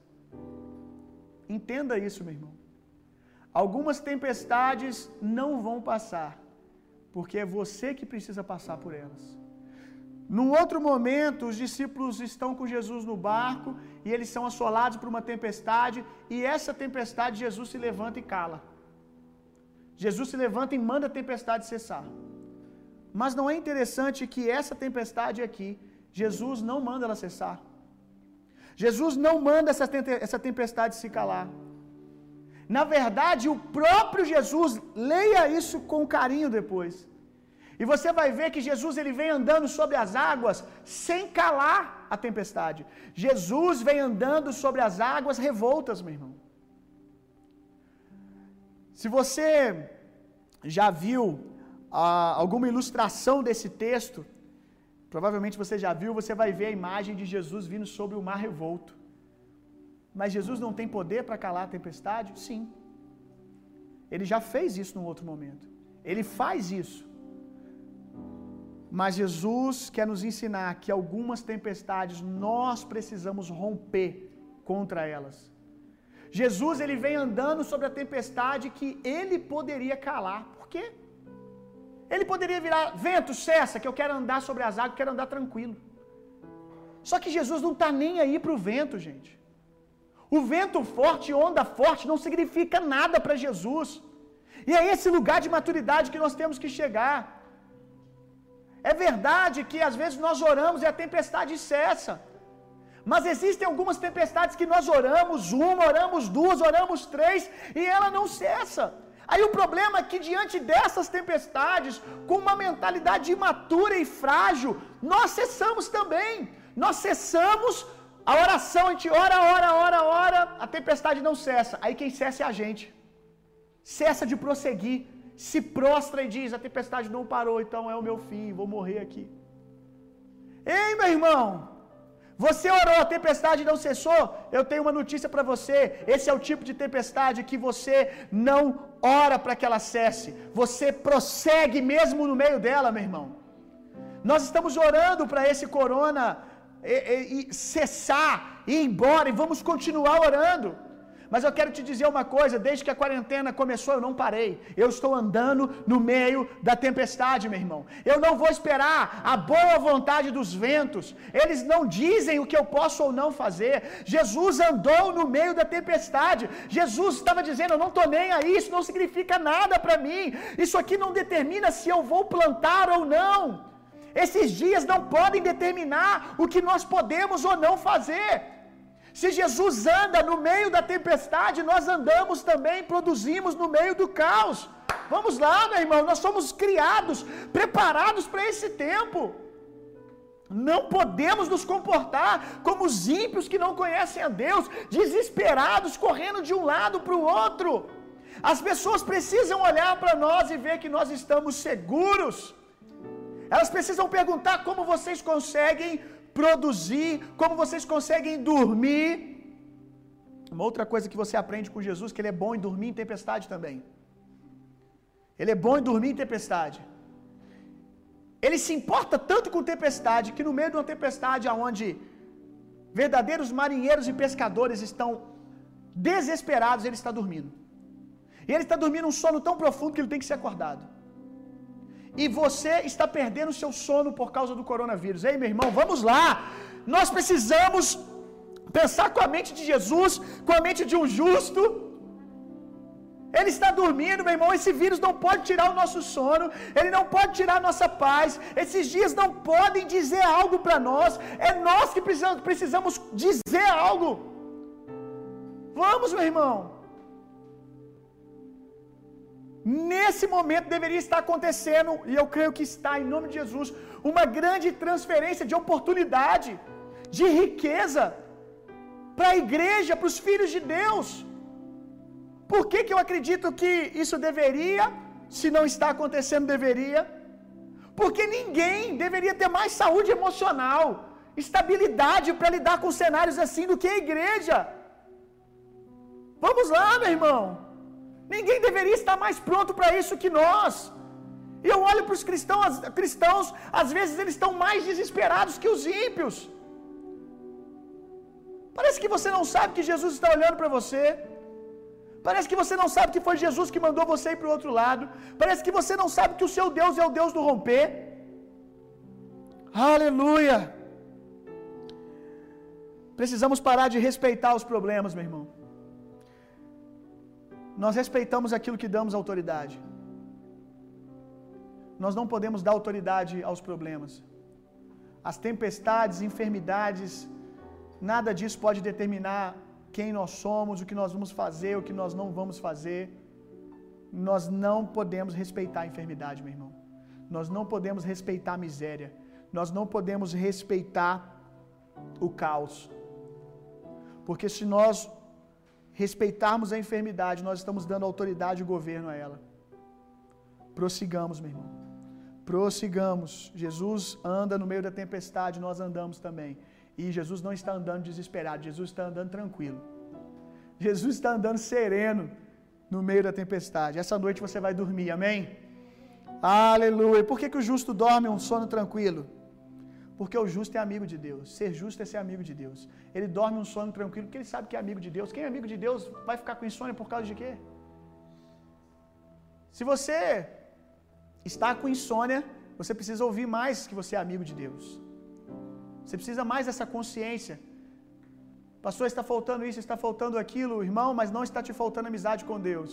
Entenda isso, meu irmão. Algumas tempestades não vão passar, porque é você que precisa passar por elas. Num outro momento, os discípulos estão com Jesus no barco e eles são assolados por uma tempestade, e essa tempestade Jesus se levanta e cala. Jesus se levanta e manda a tempestade cessar. Mas não é interessante que essa tempestade aqui, Jesus não manda ela cessar. Jesus não manda essa tempestade se calar. Na verdade, o próprio Jesus, leia isso com carinho depois. E você vai ver que Jesus ele vem andando sobre as águas sem calar a tempestade. Jesus vem andando sobre as águas revoltas, meu irmão. Se você já viu ah, alguma ilustração desse texto, provavelmente você já viu, você vai ver a imagem de Jesus vindo sobre o mar revolto. Mas Jesus não tem poder para calar a tempestade? Sim. Ele já fez isso num outro momento. Ele faz isso. Mas Jesus quer nos ensinar que algumas tempestades nós precisamos romper contra elas. Jesus ele vem andando sobre a tempestade que ele poderia calar. Por quê? Ele poderia virar vento, cessa, que eu quero andar sobre as águas, quero andar tranquilo. Só que Jesus não está nem aí para o vento, gente. O vento forte, onda forte, não significa nada para Jesus. E é esse lugar de maturidade que nós temos que chegar. É verdade que às vezes nós oramos e a tempestade cessa. Mas existem algumas tempestades que nós oramos uma, oramos duas, oramos três e ela não cessa. Aí o problema é que diante dessas tempestades, com uma mentalidade imatura e frágil, nós cessamos também. Nós cessamos a oração, a gente ora, ora, ora, ora, a tempestade não cessa. Aí quem cessa é a gente. Cessa de prosseguir, se prostra e diz: a tempestade não parou, então é o meu fim, vou morrer aqui. Ei, meu irmão, você orou, a tempestade não cessou? Eu tenho uma notícia para você. Esse é o tipo de tempestade que você não ora para que ela cesse. Você prossegue mesmo no meio dela, meu irmão. Nós estamos orando para esse corona e, e, e cessar, ir embora, e vamos continuar orando. Mas eu quero te dizer uma coisa: desde que a quarentena começou, eu não parei. Eu estou andando no meio da tempestade, meu irmão. Eu não vou esperar a boa vontade dos ventos. Eles não dizem o que eu posso ou não fazer. Jesus andou no meio da tempestade. Jesus estava dizendo: Eu não estou nem aí, isso não significa nada para mim. Isso aqui não determina se eu vou plantar ou não. Esses dias não podem determinar o que nós podemos ou não fazer. Se Jesus anda no meio da tempestade, nós andamos também, produzimos no meio do caos. Vamos lá, meu irmão, nós somos criados, preparados para esse tempo. Não podemos nos comportar como os ímpios que não conhecem a Deus, desesperados, correndo de um lado para o outro. As pessoas precisam olhar para nós e ver que nós estamos seguros. Elas precisam perguntar como vocês conseguem produzir, como vocês conseguem dormir. Uma outra coisa que você aprende com Jesus, que ele é bom em dormir em tempestade também. Ele é bom em dormir em tempestade. Ele se importa tanto com tempestade que no meio de uma tempestade aonde verdadeiros marinheiros e pescadores estão desesperados, ele está dormindo. E ele está dormindo um sono tão profundo que ele tem que ser acordado e você está perdendo o seu sono por causa do coronavírus. Ei, meu irmão, vamos lá. Nós precisamos pensar com a mente de Jesus, com a mente de um justo. Ele está dormindo, meu irmão. Esse vírus não pode tirar o nosso sono, ele não pode tirar a nossa paz. Esses dias não podem dizer algo para nós. É nós que precisamos, precisamos dizer algo. Vamos, meu irmão. Nesse momento deveria estar acontecendo, e eu creio que está, em nome de Jesus, uma grande transferência de oportunidade, de riqueza, para a igreja, para os filhos de Deus. Por que, que eu acredito que isso deveria, se não está acontecendo, deveria? Porque ninguém deveria ter mais saúde emocional, estabilidade para lidar com cenários assim do que a igreja. Vamos lá, meu irmão. Ninguém deveria estar mais pronto para isso que nós. E eu olho para os cristãos, cristãos, às vezes eles estão mais desesperados que os ímpios. Parece que você não sabe que Jesus está olhando para você. Parece que você não sabe que foi Jesus que mandou você ir para o outro lado. Parece que você não sabe que o seu Deus é o Deus do romper. Aleluia! Precisamos parar de respeitar os problemas, meu irmão nós respeitamos aquilo que damos autoridade. Nós não podemos dar autoridade aos problemas. As tempestades, enfermidades, nada disso pode determinar quem nós somos, o que nós vamos fazer, o que nós não vamos fazer. Nós não podemos respeitar a enfermidade, meu irmão. nós não podemos respeitar a miséria, nós não podemos respeitar o caos. Porque se nós respeitarmos a enfermidade, nós estamos dando autoridade e governo a ela. Prossigamos, meu irmão. Prossigamos. Jesus anda no meio da tempestade, nós andamos também. E Jesus não está andando desesperado, Jesus está andando tranquilo. Jesus está andando sereno no meio da tempestade. Essa noite você vai dormir, amém? Aleluia. Por que, que o justo dorme um sono tranquilo? Porque o justo é amigo de Deus. Ser justo é ser amigo de Deus. Ele dorme um sono tranquilo porque ele sabe que é amigo de Deus. Quem é amigo de Deus vai ficar com insônia por causa de quê? Se você está com insônia, você precisa ouvir mais que você é amigo de Deus. Você precisa mais dessa consciência. Pastor, está faltando isso, está faltando aquilo, irmão, mas não está te faltando amizade com Deus.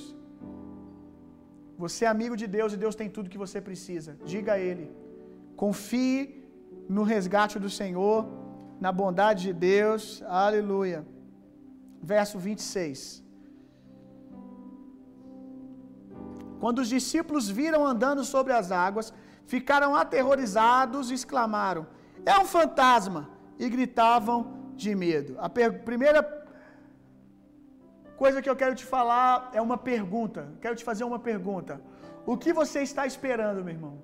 Você é amigo de Deus e Deus tem tudo que você precisa. Diga a Ele. Confie no resgate do Senhor, na bondade de Deus. Aleluia. Verso 26. Quando os discípulos viram andando sobre as águas, ficaram aterrorizados e exclamaram: É um fantasma! E gritavam de medo. A primeira coisa que eu quero te falar é uma pergunta. Quero te fazer uma pergunta. O que você está esperando, meu irmão?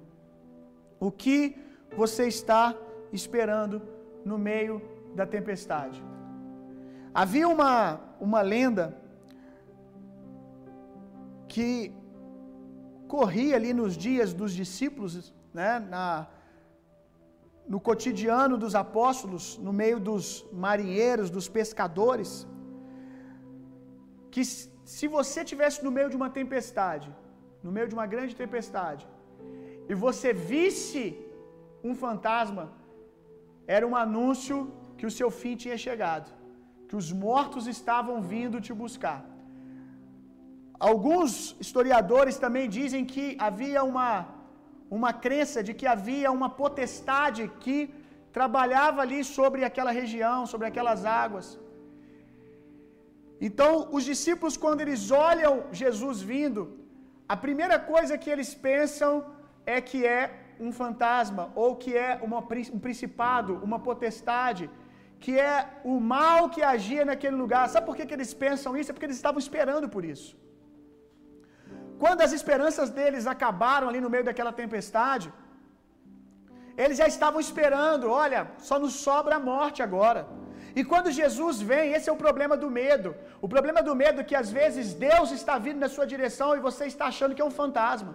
O que você está esperando no meio da tempestade? Havia uma, uma lenda que corria ali nos dias dos discípulos, né, na, no cotidiano dos apóstolos, no meio dos marinheiros, dos pescadores, que se você tivesse no meio de uma tempestade, no meio de uma grande tempestade, e você visse um fantasma, era um anúncio que o seu fim tinha chegado, que os mortos estavam vindo te buscar. Alguns historiadores também dizem que havia uma, uma crença de que havia uma potestade que trabalhava ali sobre aquela região, sobre aquelas águas. Então, os discípulos, quando eles olham Jesus vindo, a primeira coisa que eles pensam é que é um fantasma, ou que é uma, um principado, uma potestade, que é o mal que agia naquele lugar. Sabe por que, que eles pensam isso? É porque eles estavam esperando por isso. Quando as esperanças deles acabaram ali no meio daquela tempestade, eles já estavam esperando, olha, só nos sobra a morte agora. E quando Jesus vem, esse é o problema do medo. O problema do medo é que às vezes Deus está vindo na sua direção e você está achando que é um fantasma.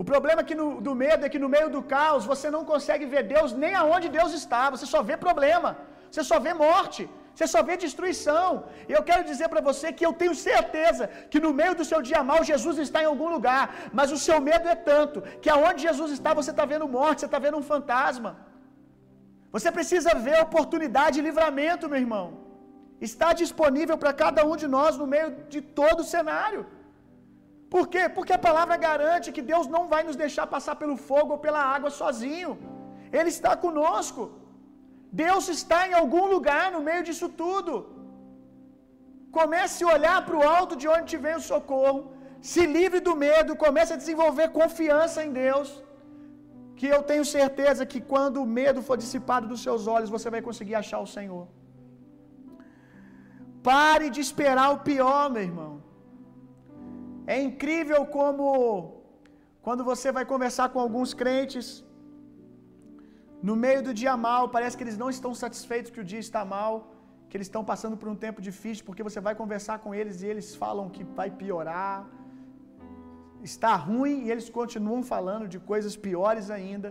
O problema é que no, do medo é que no meio do caos você não consegue ver Deus nem aonde Deus está, você só vê problema, você só vê morte, você só vê destruição. E eu quero dizer para você que eu tenho certeza que no meio do seu dia mal Jesus está em algum lugar, mas o seu medo é tanto que aonde Jesus está você está vendo morte, você está vendo um fantasma. Você precisa ver oportunidade e livramento, meu irmão. Está disponível para cada um de nós no meio de todo o cenário. Por quê? Porque a palavra garante que Deus não vai nos deixar passar pelo fogo ou pela água sozinho. Ele está conosco. Deus está em algum lugar no meio disso tudo. Comece a olhar para o alto de onde te vem o socorro. Se livre do medo, comece a desenvolver confiança em Deus. Que eu tenho certeza que quando o medo for dissipado dos seus olhos, você vai conseguir achar o Senhor. Pare de esperar o pior, meu irmão. É incrível como, quando você vai conversar com alguns crentes, no meio do dia mal, parece que eles não estão satisfeitos que o dia está mal, que eles estão passando por um tempo difícil, porque você vai conversar com eles e eles falam que vai piorar, está ruim e eles continuam falando de coisas piores ainda.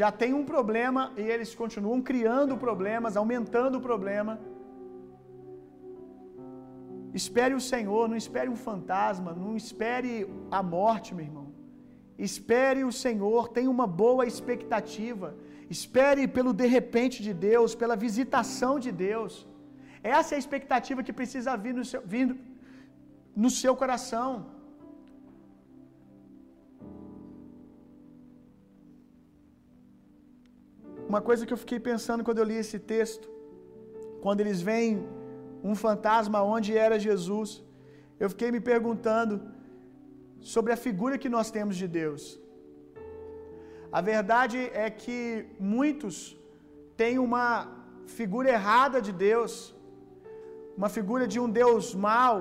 Já tem um problema e eles continuam criando problemas, aumentando o problema. Espere o Senhor, não espere um fantasma, não espere a morte, meu irmão. Espere o Senhor, tenha uma boa expectativa. Espere pelo de repente de Deus, pela visitação de Deus. Essa é a expectativa que precisa vir no seu, vir no seu coração. Uma coisa que eu fiquei pensando quando eu li esse texto, quando eles veem um fantasma onde era Jesus, eu fiquei me perguntando sobre a figura que nós temos de Deus. A verdade é que muitos têm uma figura errada de Deus, uma figura de um Deus mau,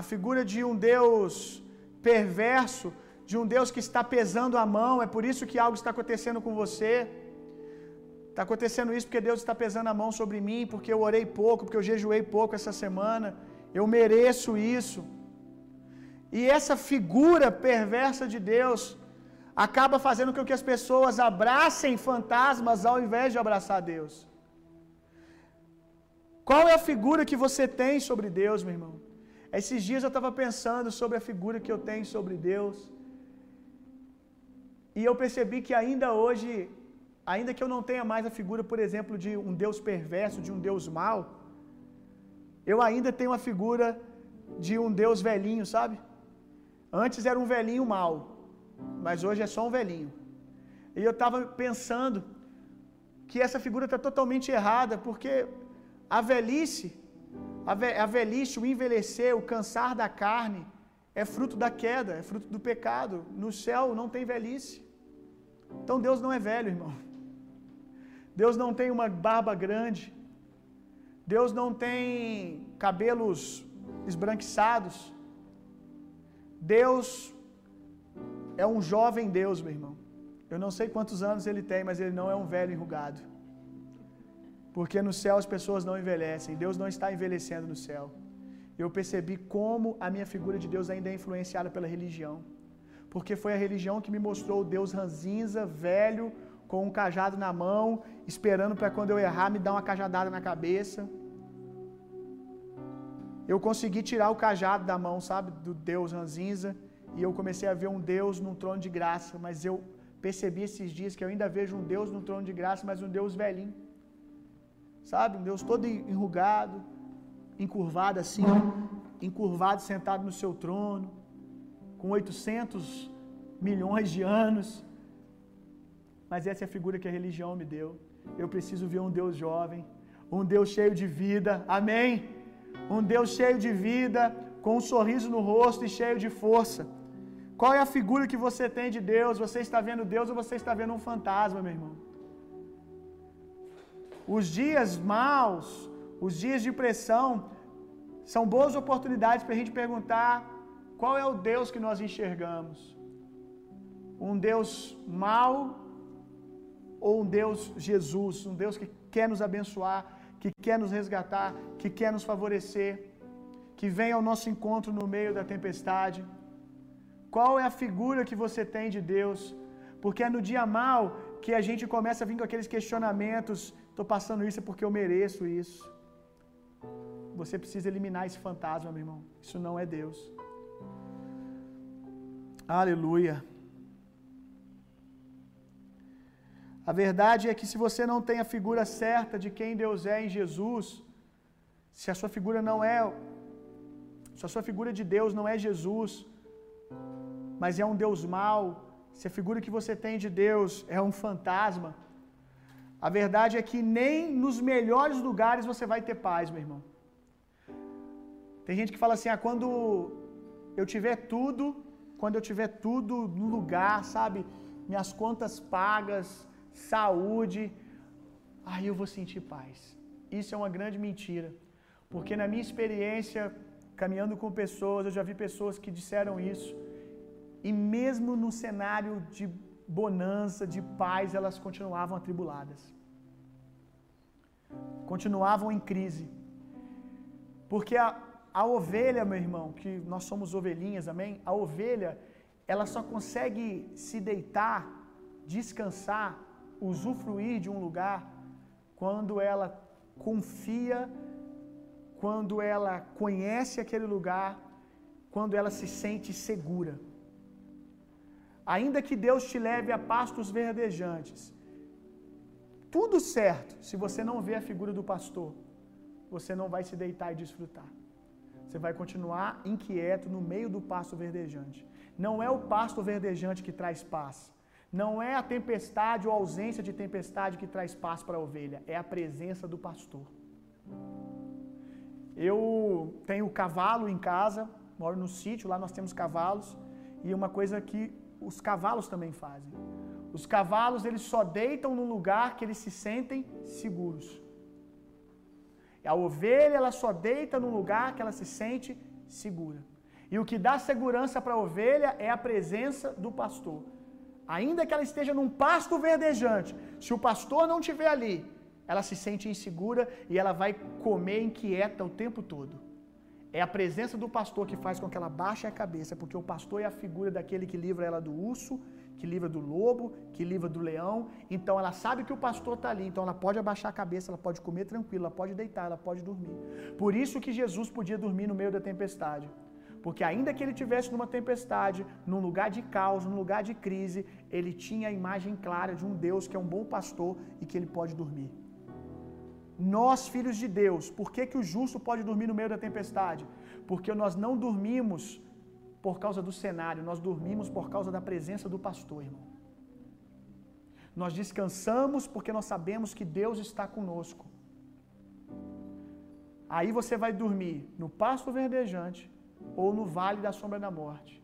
a figura de um Deus perverso, de um Deus que está pesando a mão, é por isso que algo está acontecendo com você. Está acontecendo isso porque Deus está pesando a mão sobre mim, porque eu orei pouco, porque eu jejuei pouco essa semana. Eu mereço isso. E essa figura perversa de Deus acaba fazendo com que as pessoas abracem fantasmas ao invés de abraçar Deus. Qual é a figura que você tem sobre Deus, meu irmão? Esses dias eu estava pensando sobre a figura que eu tenho sobre Deus. E eu percebi que ainda hoje, ainda que eu não tenha mais a figura, por exemplo, de um Deus perverso, de um Deus mau, eu ainda tenho a figura de um Deus velhinho, sabe? Antes era um velhinho mau, mas hoje é só um velhinho. E eu estava pensando que essa figura está totalmente errada, porque a velhice, a, ve a velhice, o envelhecer, o cansar da carne, é fruto da queda, é fruto do pecado. No céu não tem velhice. Então Deus não é velho, irmão. Deus não tem uma barba grande. Deus não tem cabelos esbranquiçados. Deus é um jovem Deus, meu irmão. Eu não sei quantos anos ele tem, mas ele não é um velho enrugado. Porque no céu as pessoas não envelhecem. Deus não está envelhecendo no céu. Eu percebi como a minha figura de Deus ainda é influenciada pela religião. Porque foi a religião que me mostrou o Deus ranzinza, velho, com um cajado na mão, esperando para quando eu errar me dar uma cajadada na cabeça. Eu consegui tirar o cajado da mão, sabe, do Deus ranzinza, e eu comecei a ver um Deus num trono de graça, mas eu percebi esses dias que eu ainda vejo um Deus num trono de graça, mas um Deus velhinho. Sabe, um Deus todo enrugado, encurvado assim, encurvado sentado no seu trono, com 800 milhões de anos. Mas essa é a figura que a religião me deu. Eu preciso ver um Deus jovem, um Deus cheio de vida. Amém. Um Deus cheio de vida, com um sorriso no rosto e cheio de força. Qual é a figura que você tem de Deus? Você está vendo Deus ou você está vendo um fantasma, meu irmão? Os dias maus, os dias de pressão, são boas oportunidades para a gente perguntar qual é o Deus que nós enxergamos. Um Deus mau ou um Deus Jesus, um Deus que quer nos abençoar, que quer nos resgatar, que quer nos favorecer, que vem ao nosso encontro no meio da tempestade. Qual é a figura que você tem de Deus? Porque é no dia mal que a gente começa a vir com aqueles questionamentos: estou passando isso porque eu mereço isso. Você precisa eliminar esse fantasma, meu irmão. Isso não é Deus. Aleluia. A verdade é que se você não tem a figura certa de quem Deus é em Jesus, se a sua figura não é, se a sua figura de Deus não é Jesus, mas é um Deus mau, se a figura que você tem de Deus é um fantasma, a verdade é que nem nos melhores lugares você vai ter paz, meu irmão. Tem gente que fala assim: ah, quando eu tiver tudo, quando eu tiver tudo no lugar, sabe? Minhas contas pagas, saúde, aí eu vou sentir paz. Isso é uma grande mentira. Porque na minha experiência, caminhando com pessoas, eu já vi pessoas que disseram isso. E mesmo no cenário de bonança, de paz, elas continuavam atribuladas. Continuavam em crise. Porque a, a ovelha, meu irmão, que nós somos ovelhinhas, amém? A ovelha, ela só consegue se deitar, descansar, usufruir de um lugar quando ela confia, quando ela conhece aquele lugar, quando ela se sente segura. Ainda que Deus te leve a pastos verdejantes, tudo certo, se você não vê a figura do pastor, você não vai se deitar e desfrutar. Você vai continuar inquieto no meio do pasto verdejante. Não é o pasto verdejante que traz paz. Não é a tempestade ou a ausência de tempestade que traz paz para a ovelha, é a presença do pastor. Eu tenho cavalo em casa, moro no sítio, lá nós temos cavalos, e uma coisa que os cavalos também fazem. Os cavalos eles só deitam no lugar que eles se sentem seguros. A ovelha ela só deita no lugar que ela se sente segura. E o que dá segurança para a ovelha é a presença do pastor. Ainda que ela esteja num pasto verdejante, se o pastor não estiver ali, ela se sente insegura e ela vai comer inquieta o tempo todo. É a presença do pastor que faz com que ela baixe a cabeça, porque o pastor é a figura daquele que livra ela do urso, que livra do lobo, que livra do leão. Então ela sabe que o pastor está ali, então ela pode abaixar a cabeça, ela pode comer tranquila, ela pode deitar, ela pode dormir. Por isso que Jesus podia dormir no meio da tempestade. Porque ainda que ele tivesse numa tempestade, num lugar de caos, num lugar de crise, ele tinha a imagem clara de um Deus que é um bom pastor e que ele pode dormir. Nós, filhos de Deus, por que, que o justo pode dormir no meio da tempestade? Porque nós não dormimos por causa do cenário, nós dormimos por causa da presença do pastor, irmão. Nós descansamos porque nós sabemos que Deus está conosco. Aí você vai dormir no pasto verdejante ou no vale da sombra da morte.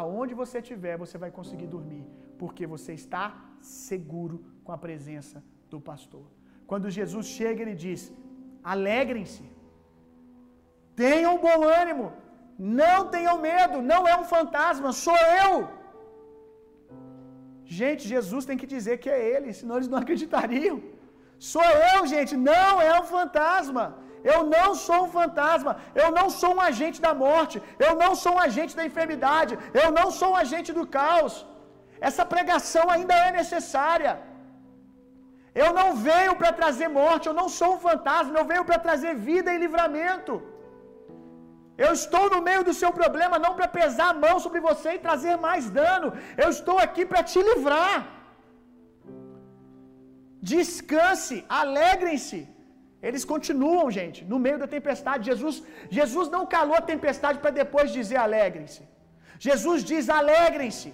Aonde você estiver, você vai conseguir dormir, porque você está seguro com a presença do pastor. Quando Jesus chega, ele diz: alegrem-se, tenham bom ânimo, não tenham medo, não é um fantasma, sou eu. Gente, Jesus tem que dizer que é ele, senão eles não acreditariam. Sou eu, gente, não é um fantasma. Eu não sou um fantasma, eu não sou um agente da morte, eu não sou um agente da enfermidade, eu não sou um agente do caos. Essa pregação ainda é necessária. Eu não venho para trazer morte, eu não sou um fantasma, eu venho para trazer vida e livramento. Eu estou no meio do seu problema não para pesar a mão sobre você e trazer mais dano. Eu estou aqui para te livrar. Descanse, alegrem-se. Eles continuam, gente, no meio da tempestade. Jesus, Jesus não calou a tempestade para depois dizer alegrem-se. Jesus diz alegrem-se.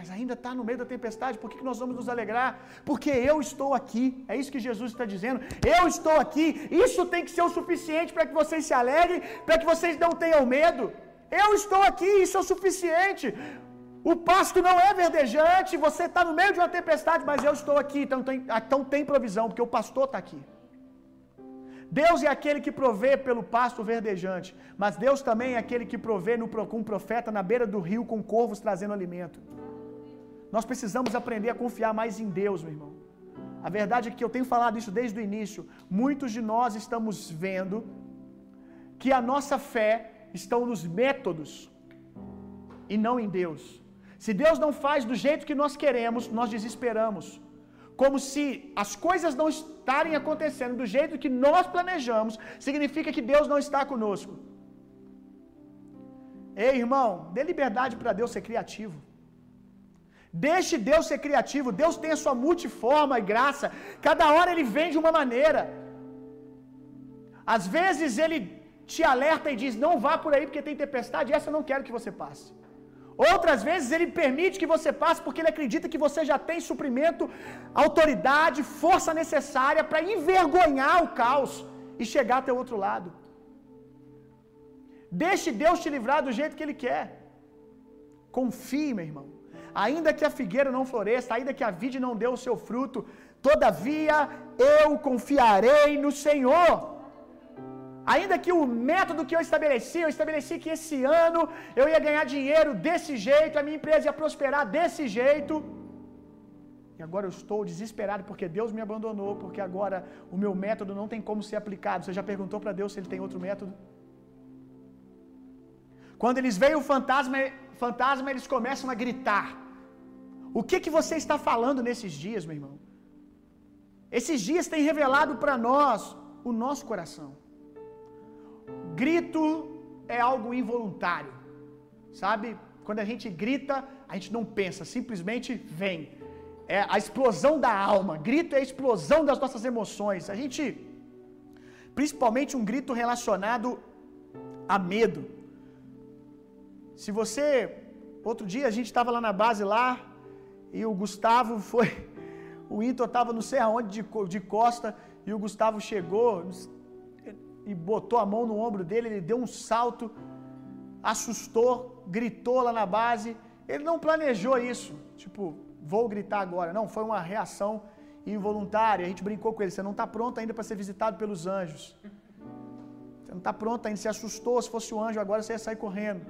Mas ainda está no meio da tempestade, por que, que nós vamos nos alegrar? Porque eu estou aqui, é isso que Jesus está dizendo. Eu estou aqui, isso tem que ser o suficiente para que vocês se alegrem, para que vocês não tenham medo. Eu estou aqui, isso é o suficiente. O pasto não é verdejante, você está no meio de uma tempestade, mas eu estou aqui, então tem, então tem provisão, porque o pastor está aqui. Deus é aquele que provê pelo pasto verdejante, mas Deus também é aquele que provê no, com um profeta na beira do rio com corvos trazendo alimento. Nós precisamos aprender a confiar mais em Deus, meu irmão. A verdade é que eu tenho falado isso desde o início. Muitos de nós estamos vendo que a nossa fé está nos métodos e não em Deus. Se Deus não faz do jeito que nós queremos, nós desesperamos. Como se as coisas não estarem acontecendo do jeito que nós planejamos, significa que Deus não está conosco. Ei, irmão, dê liberdade para Deus ser criativo. Deixe Deus ser criativo. Deus tem a sua multiforma e graça. Cada hora ele vem de uma maneira. Às vezes ele te alerta e diz: Não vá por aí porque tem tempestade. Essa eu não quero que você passe. Outras vezes ele permite que você passe porque ele acredita que você já tem suprimento, autoridade, força necessária para envergonhar o caos e chegar até o outro lado. Deixe Deus te livrar do jeito que ele quer. Confie, meu irmão. Ainda que a figueira não floresça, ainda que a vide não dê o seu fruto, todavia eu confiarei no Senhor. Ainda que o método que eu estabeleci, eu estabeleci que esse ano eu ia ganhar dinheiro desse jeito, a minha empresa ia prosperar desse jeito. E agora eu estou desesperado porque Deus me abandonou, porque agora o meu método não tem como ser aplicado. Você já perguntou para Deus se ele tem outro método? Quando eles veem o fantasma, fantasma, eles começam a gritar. O que que você está falando nesses dias, meu irmão? Esses dias têm revelado para nós o nosso coração. Grito é algo involuntário. Sabe? Quando a gente grita, a gente não pensa, simplesmente vem. É a explosão da alma. Grito é a explosão das nossas emoções. A gente principalmente um grito relacionado a medo. Se você outro dia a gente estava lá na base lá e o Gustavo foi [LAUGHS] o Inter estava não sei aonde de, de costa e o Gustavo chegou e botou a mão no ombro dele, ele deu um salto, assustou, gritou lá na base. Ele não planejou isso. Tipo, vou gritar agora. Não, foi uma reação involuntária. A gente brincou com ele. Você não está pronto ainda para ser visitado pelos anjos. Você não está pronto ainda. Se assustou. Se fosse o anjo agora, você ia sair correndo.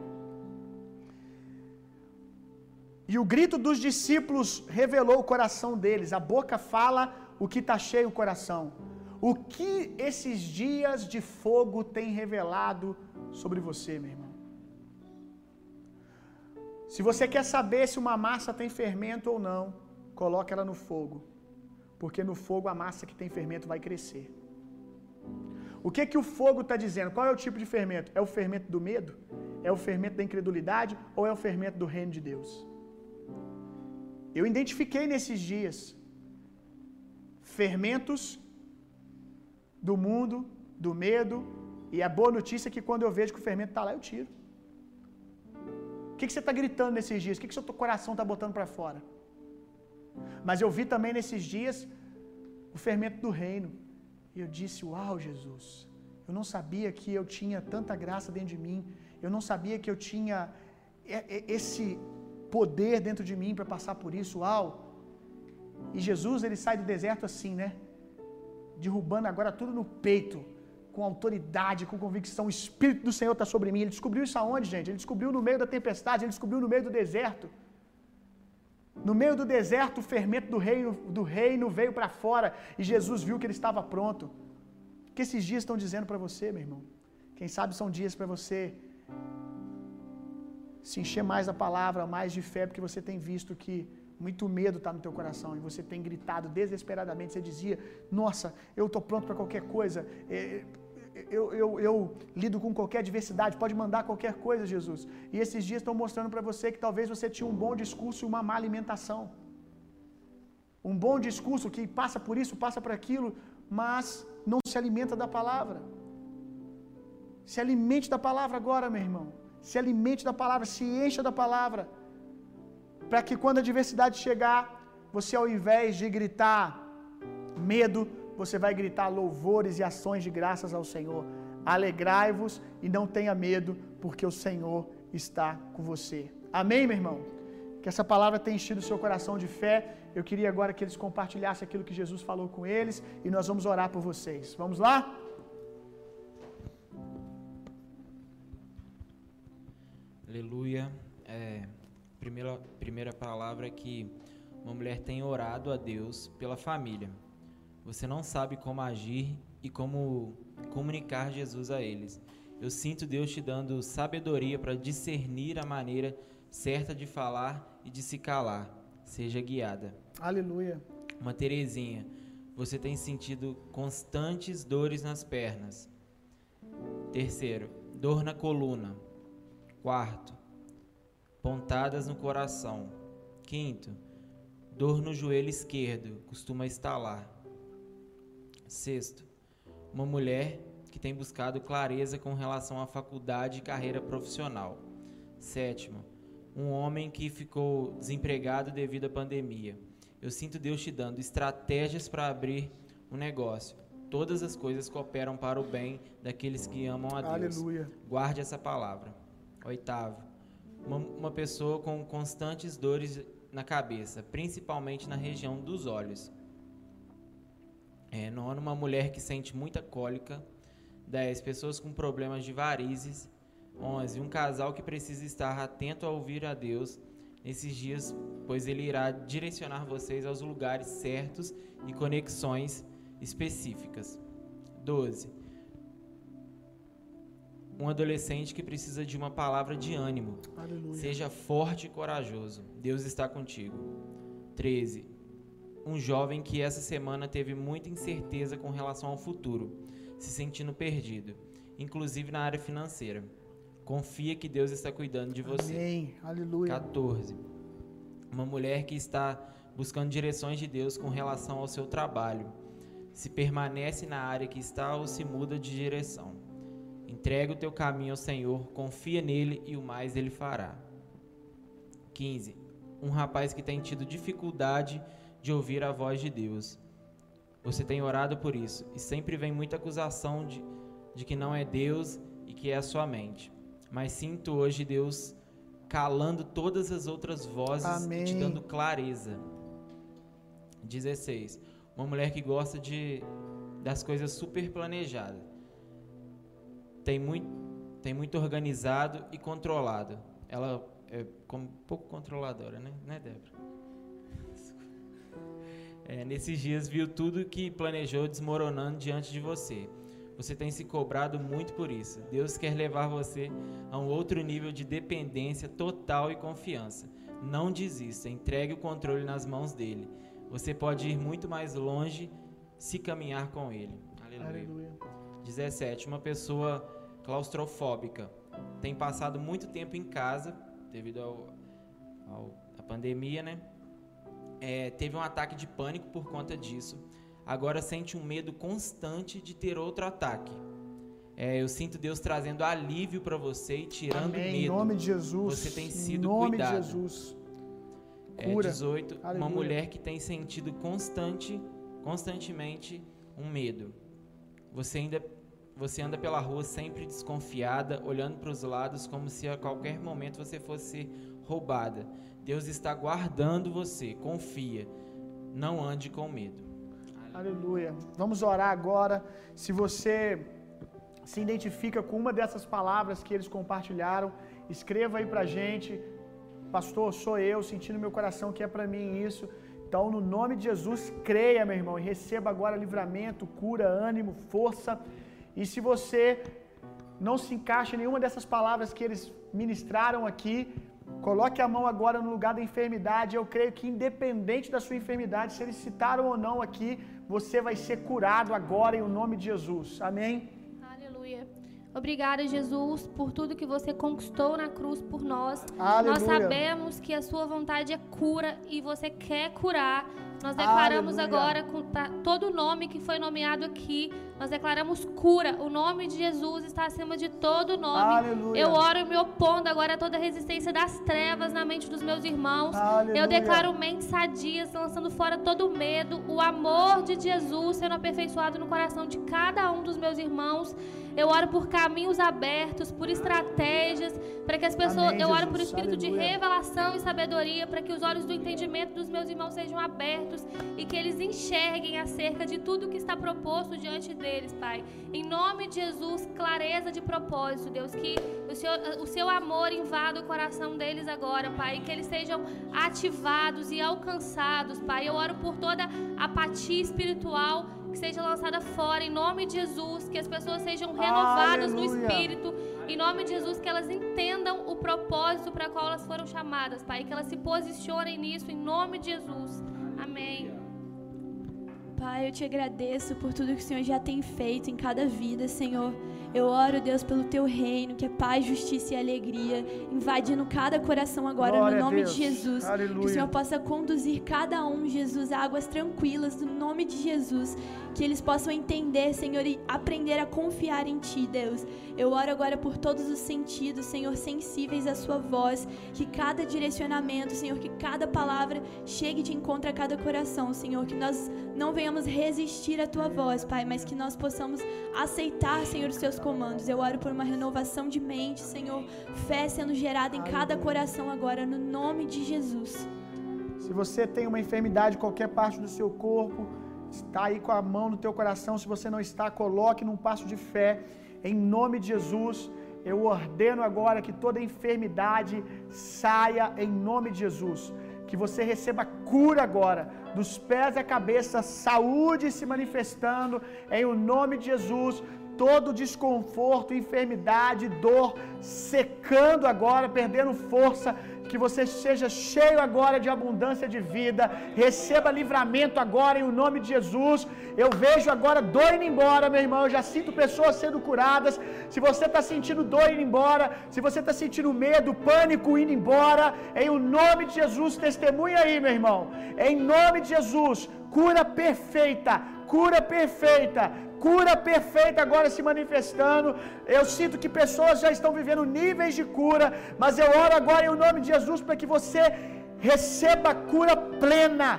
E o grito dos discípulos revelou o coração deles. A boca fala o que está cheio o coração. O que esses dias de fogo têm revelado sobre você, meu irmão? Se você quer saber se uma massa tem fermento ou não, coloque ela no fogo. Porque no fogo a massa que tem fermento vai crescer. O que que o fogo está dizendo? Qual é o tipo de fermento? É o fermento do medo? É o fermento da incredulidade? Ou é o fermento do reino de Deus? Eu identifiquei nesses dias fermentos do mundo, do medo, e a boa notícia é que quando eu vejo que o fermento está lá, eu tiro. O que, que você está gritando nesses dias? O que, que seu coração está botando para fora? Mas eu vi também nesses dias o fermento do reino. E eu disse: Uau, Jesus, eu não sabia que eu tinha tanta graça dentro de mim. Eu não sabia que eu tinha esse poder dentro de mim para passar por isso. Uau! E Jesus, ele sai do deserto assim, né? Derrubando agora tudo no peito, com autoridade, com convicção. O Espírito do Senhor está sobre mim. Ele descobriu isso aonde, gente? Ele descobriu no meio da tempestade, ele descobriu no meio do deserto. No meio do deserto, o fermento do reino, do reino veio para fora e Jesus viu que ele estava pronto. O que esses dias estão dizendo para você, meu irmão? Quem sabe são dias para você se encher mais da palavra, mais de fé, porque você tem visto que muito medo está no teu coração e você tem gritado desesperadamente. Você dizia: Nossa, eu estou pronto para qualquer coisa. Eu, eu, eu, lido com qualquer adversidade, pode mandar qualquer coisa, Jesus. E esses dias estão mostrando para você que talvez você tinha um bom discurso e uma má alimentação. Um bom discurso que passa por isso, passa por aquilo, mas não se alimenta da palavra. Se alimente da palavra agora, meu irmão. Se alimente da palavra, se encha da palavra. Para que quando a adversidade chegar, você ao invés de gritar medo, você vai gritar louvores e ações de graças ao Senhor. Alegrai-vos e não tenha medo, porque o Senhor está com você. Amém, meu irmão? Que essa palavra tenha enchido o seu coração de fé. Eu queria agora que eles compartilhassem aquilo que Jesus falou com eles e nós vamos orar por vocês. Vamos lá? Aleluia. É, primeira, primeira palavra é que uma mulher tem orado a Deus pela família. Você não sabe como agir e como comunicar Jesus a eles. Eu sinto Deus te dando sabedoria para discernir a maneira certa de falar e de se calar. Seja guiada. Aleluia. Uma Terezinha, você tem sentido constantes dores nas pernas. Terceiro, dor na coluna. Quarto, pontadas no coração. Quinto, dor no joelho esquerdo, costuma estalar. Sexto, uma mulher que tem buscado clareza com relação à faculdade e carreira profissional. Sétimo, um homem que ficou desempregado devido à pandemia. Eu sinto Deus te dando estratégias para abrir um negócio. Todas as coisas cooperam para o bem daqueles que amam a Deus. Aleluia. Guarde essa palavra. Oitavo, uma, uma pessoa com constantes dores na cabeça, principalmente na região dos olhos. É, nono, uma mulher que sente muita cólica. 10. Pessoas com problemas de varizes. 11. Um casal que precisa estar atento a ouvir a Deus nesses dias, pois Ele irá direcionar vocês aos lugares certos e conexões específicas. 12. Um adolescente que precisa de uma palavra de ânimo. Aleluia. Seja forte e corajoso. Deus está contigo. 13 um jovem que essa semana teve muita incerteza com relação ao futuro, se sentindo perdido, inclusive na área financeira. Confia que Deus está cuidando de você. Amém. Aleluia. 14. Uma mulher que está buscando direções de Deus com relação ao seu trabalho. Se permanece na área que está ou se muda de direção. Entrega o teu caminho ao Senhor, confia nele e o mais ele fará. 15. Um rapaz que tem tido dificuldade de ouvir a voz de Deus. Você tem orado por isso e sempre vem muita acusação de, de que não é Deus e que é a sua mente. Mas sinto hoje Deus calando todas as outras vozes Amém. e te dando clareza. 16. Uma mulher que gosta de das coisas super planejadas. Tem muito, tem muito organizado e controlado. Ela é um pouco controladora, né, né Débora? É, nesses dias viu tudo que planejou desmoronando diante de você. Você tem se cobrado muito por isso. Deus quer levar você a um outro nível de dependência total e confiança. Não desista, entregue o controle nas mãos dele. Você pode ir muito mais longe se caminhar com ele. Aleluia. Aleluia. 17. Uma pessoa claustrofóbica tem passado muito tempo em casa devido ao, ao à pandemia, né? É, teve um ataque de pânico por conta disso. Agora sente um medo constante de ter outro ataque. É, eu sinto Deus trazendo alívio para você e tirando Amém. medo. Em nome de Jesus. Você tem sido Em nome cuidado. de Jesus. É, Cura. 18. Uma Aleluia. mulher que tem sentido constante, constantemente um medo. Você ainda você anda pela rua sempre desconfiada, olhando para os lados como se a qualquer momento você fosse roubada. Deus está guardando você, confia. Não ande com medo. Aleluia. Vamos orar agora. Se você se identifica com uma dessas palavras que eles compartilharam, escreva aí pra gente. Pastor, sou eu, sentindo meu coração que é para mim isso. Então, no nome de Jesus, creia, meu irmão, e receba agora livramento, cura, ânimo, força. E se você não se encaixa em nenhuma dessas palavras que eles ministraram aqui, coloque a mão agora no lugar da enfermidade. Eu creio que, independente da sua enfermidade, se eles citaram ou não aqui, você vai ser curado agora em o nome de Jesus. Amém? Obrigada, Jesus, por tudo que você conquistou na cruz por nós. Aleluia. Nós sabemos que a sua vontade é cura e você quer curar. Nós declaramos Aleluia. agora com ta- todo o nome que foi nomeado aqui. Nós declaramos cura. O nome de Jesus está acima de todo nome. Aleluia. Eu oro me opondo agora a toda resistência das trevas na mente dos meus irmãos. Aleluia. Eu declaro mentes sadias, lançando fora todo medo, o amor de Jesus sendo aperfeiçoado no coração de cada um dos meus irmãos. Eu oro por caminhos abertos, por estratégias, para que as pessoas. Amém, eu oro por espírito de Aleluia. revelação e sabedoria, para que os olhos do entendimento dos meus irmãos sejam abertos e que eles enxerguem acerca de tudo que está proposto diante deles, Pai. Em nome de Jesus, clareza de propósito, Deus, que o, Senhor, o seu amor invada o coração deles agora, Pai, que eles sejam ativados e alcançados, Pai. Eu oro por toda apatia espiritual que seja lançada fora, em nome de Jesus, que as pessoas sejam renovadas no Aleluia. espírito, em nome de Jesus, que elas entendam o propósito para qual elas foram chamadas, Pai, que elas se posicionem nisso, em nome de Jesus. Amém. Pai, eu te agradeço por tudo que o Senhor já tem feito em cada vida, Senhor. Eu oro, Deus, pelo teu reino, que é paz, justiça e alegria, invadindo cada coração agora, Glória no nome de Jesus. Que Aleluia. o Senhor possa conduzir cada um, Jesus, a águas tranquilas, no nome de Jesus. Que eles possam entender, Senhor, e aprender a confiar em Ti, Deus. Eu oro agora por todos os sentidos, Senhor, sensíveis à Sua voz. Que cada direcionamento, Senhor, que cada palavra chegue de encontro a cada coração, Senhor. Que nós não venhamos resistir à Tua voz, Pai, mas que nós possamos aceitar, Senhor, os Teus comandos. Eu oro por uma renovação de mente, Senhor. Fé sendo gerada em cada coração agora, no nome de Jesus. Se você tem uma enfermidade em qualquer parte do seu corpo, está aí com a mão no teu coração. Se você não está, coloque num passo de fé. Em nome de Jesus, eu ordeno agora que toda enfermidade saia em nome de Jesus. Que você receba cura agora, dos pés à cabeça, saúde se manifestando em o nome de Jesus. Todo desconforto, enfermidade, dor secando agora, perdendo força, que você seja cheio agora de abundância de vida, receba livramento agora em nome de Jesus. Eu vejo agora dor indo embora, meu irmão. Eu já sinto pessoas sendo curadas. Se você está sentindo dor indo embora, se você está sentindo medo, pânico indo embora, em o nome de Jesus, testemunha aí, meu irmão. Em nome de Jesus, cura perfeita, cura perfeita, cura perfeita agora se manifestando. Eu sinto que pessoas já estão vivendo níveis de cura, mas eu oro agora em nome de Jesus para que você receba cura plena,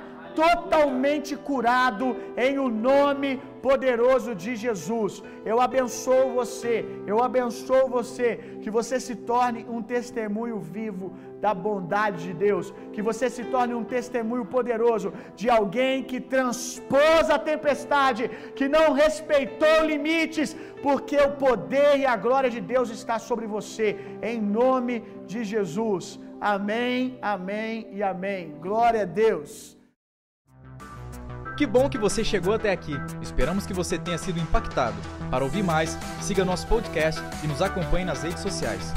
totalmente curado em o nome poderoso de Jesus. Eu abençoo você, eu abençoo você, que você se torne um testemunho vivo da bondade de Deus, que você se torne um testemunho poderoso de alguém que transpôs a tempestade, que não respeitou limites, porque o poder e a glória de Deus está sobre você, em nome de Jesus. Amém, amém e amém. Glória a Deus. Que bom que você chegou até aqui. Esperamos que você tenha sido impactado. Para ouvir mais, siga nosso podcast e nos acompanhe nas redes sociais.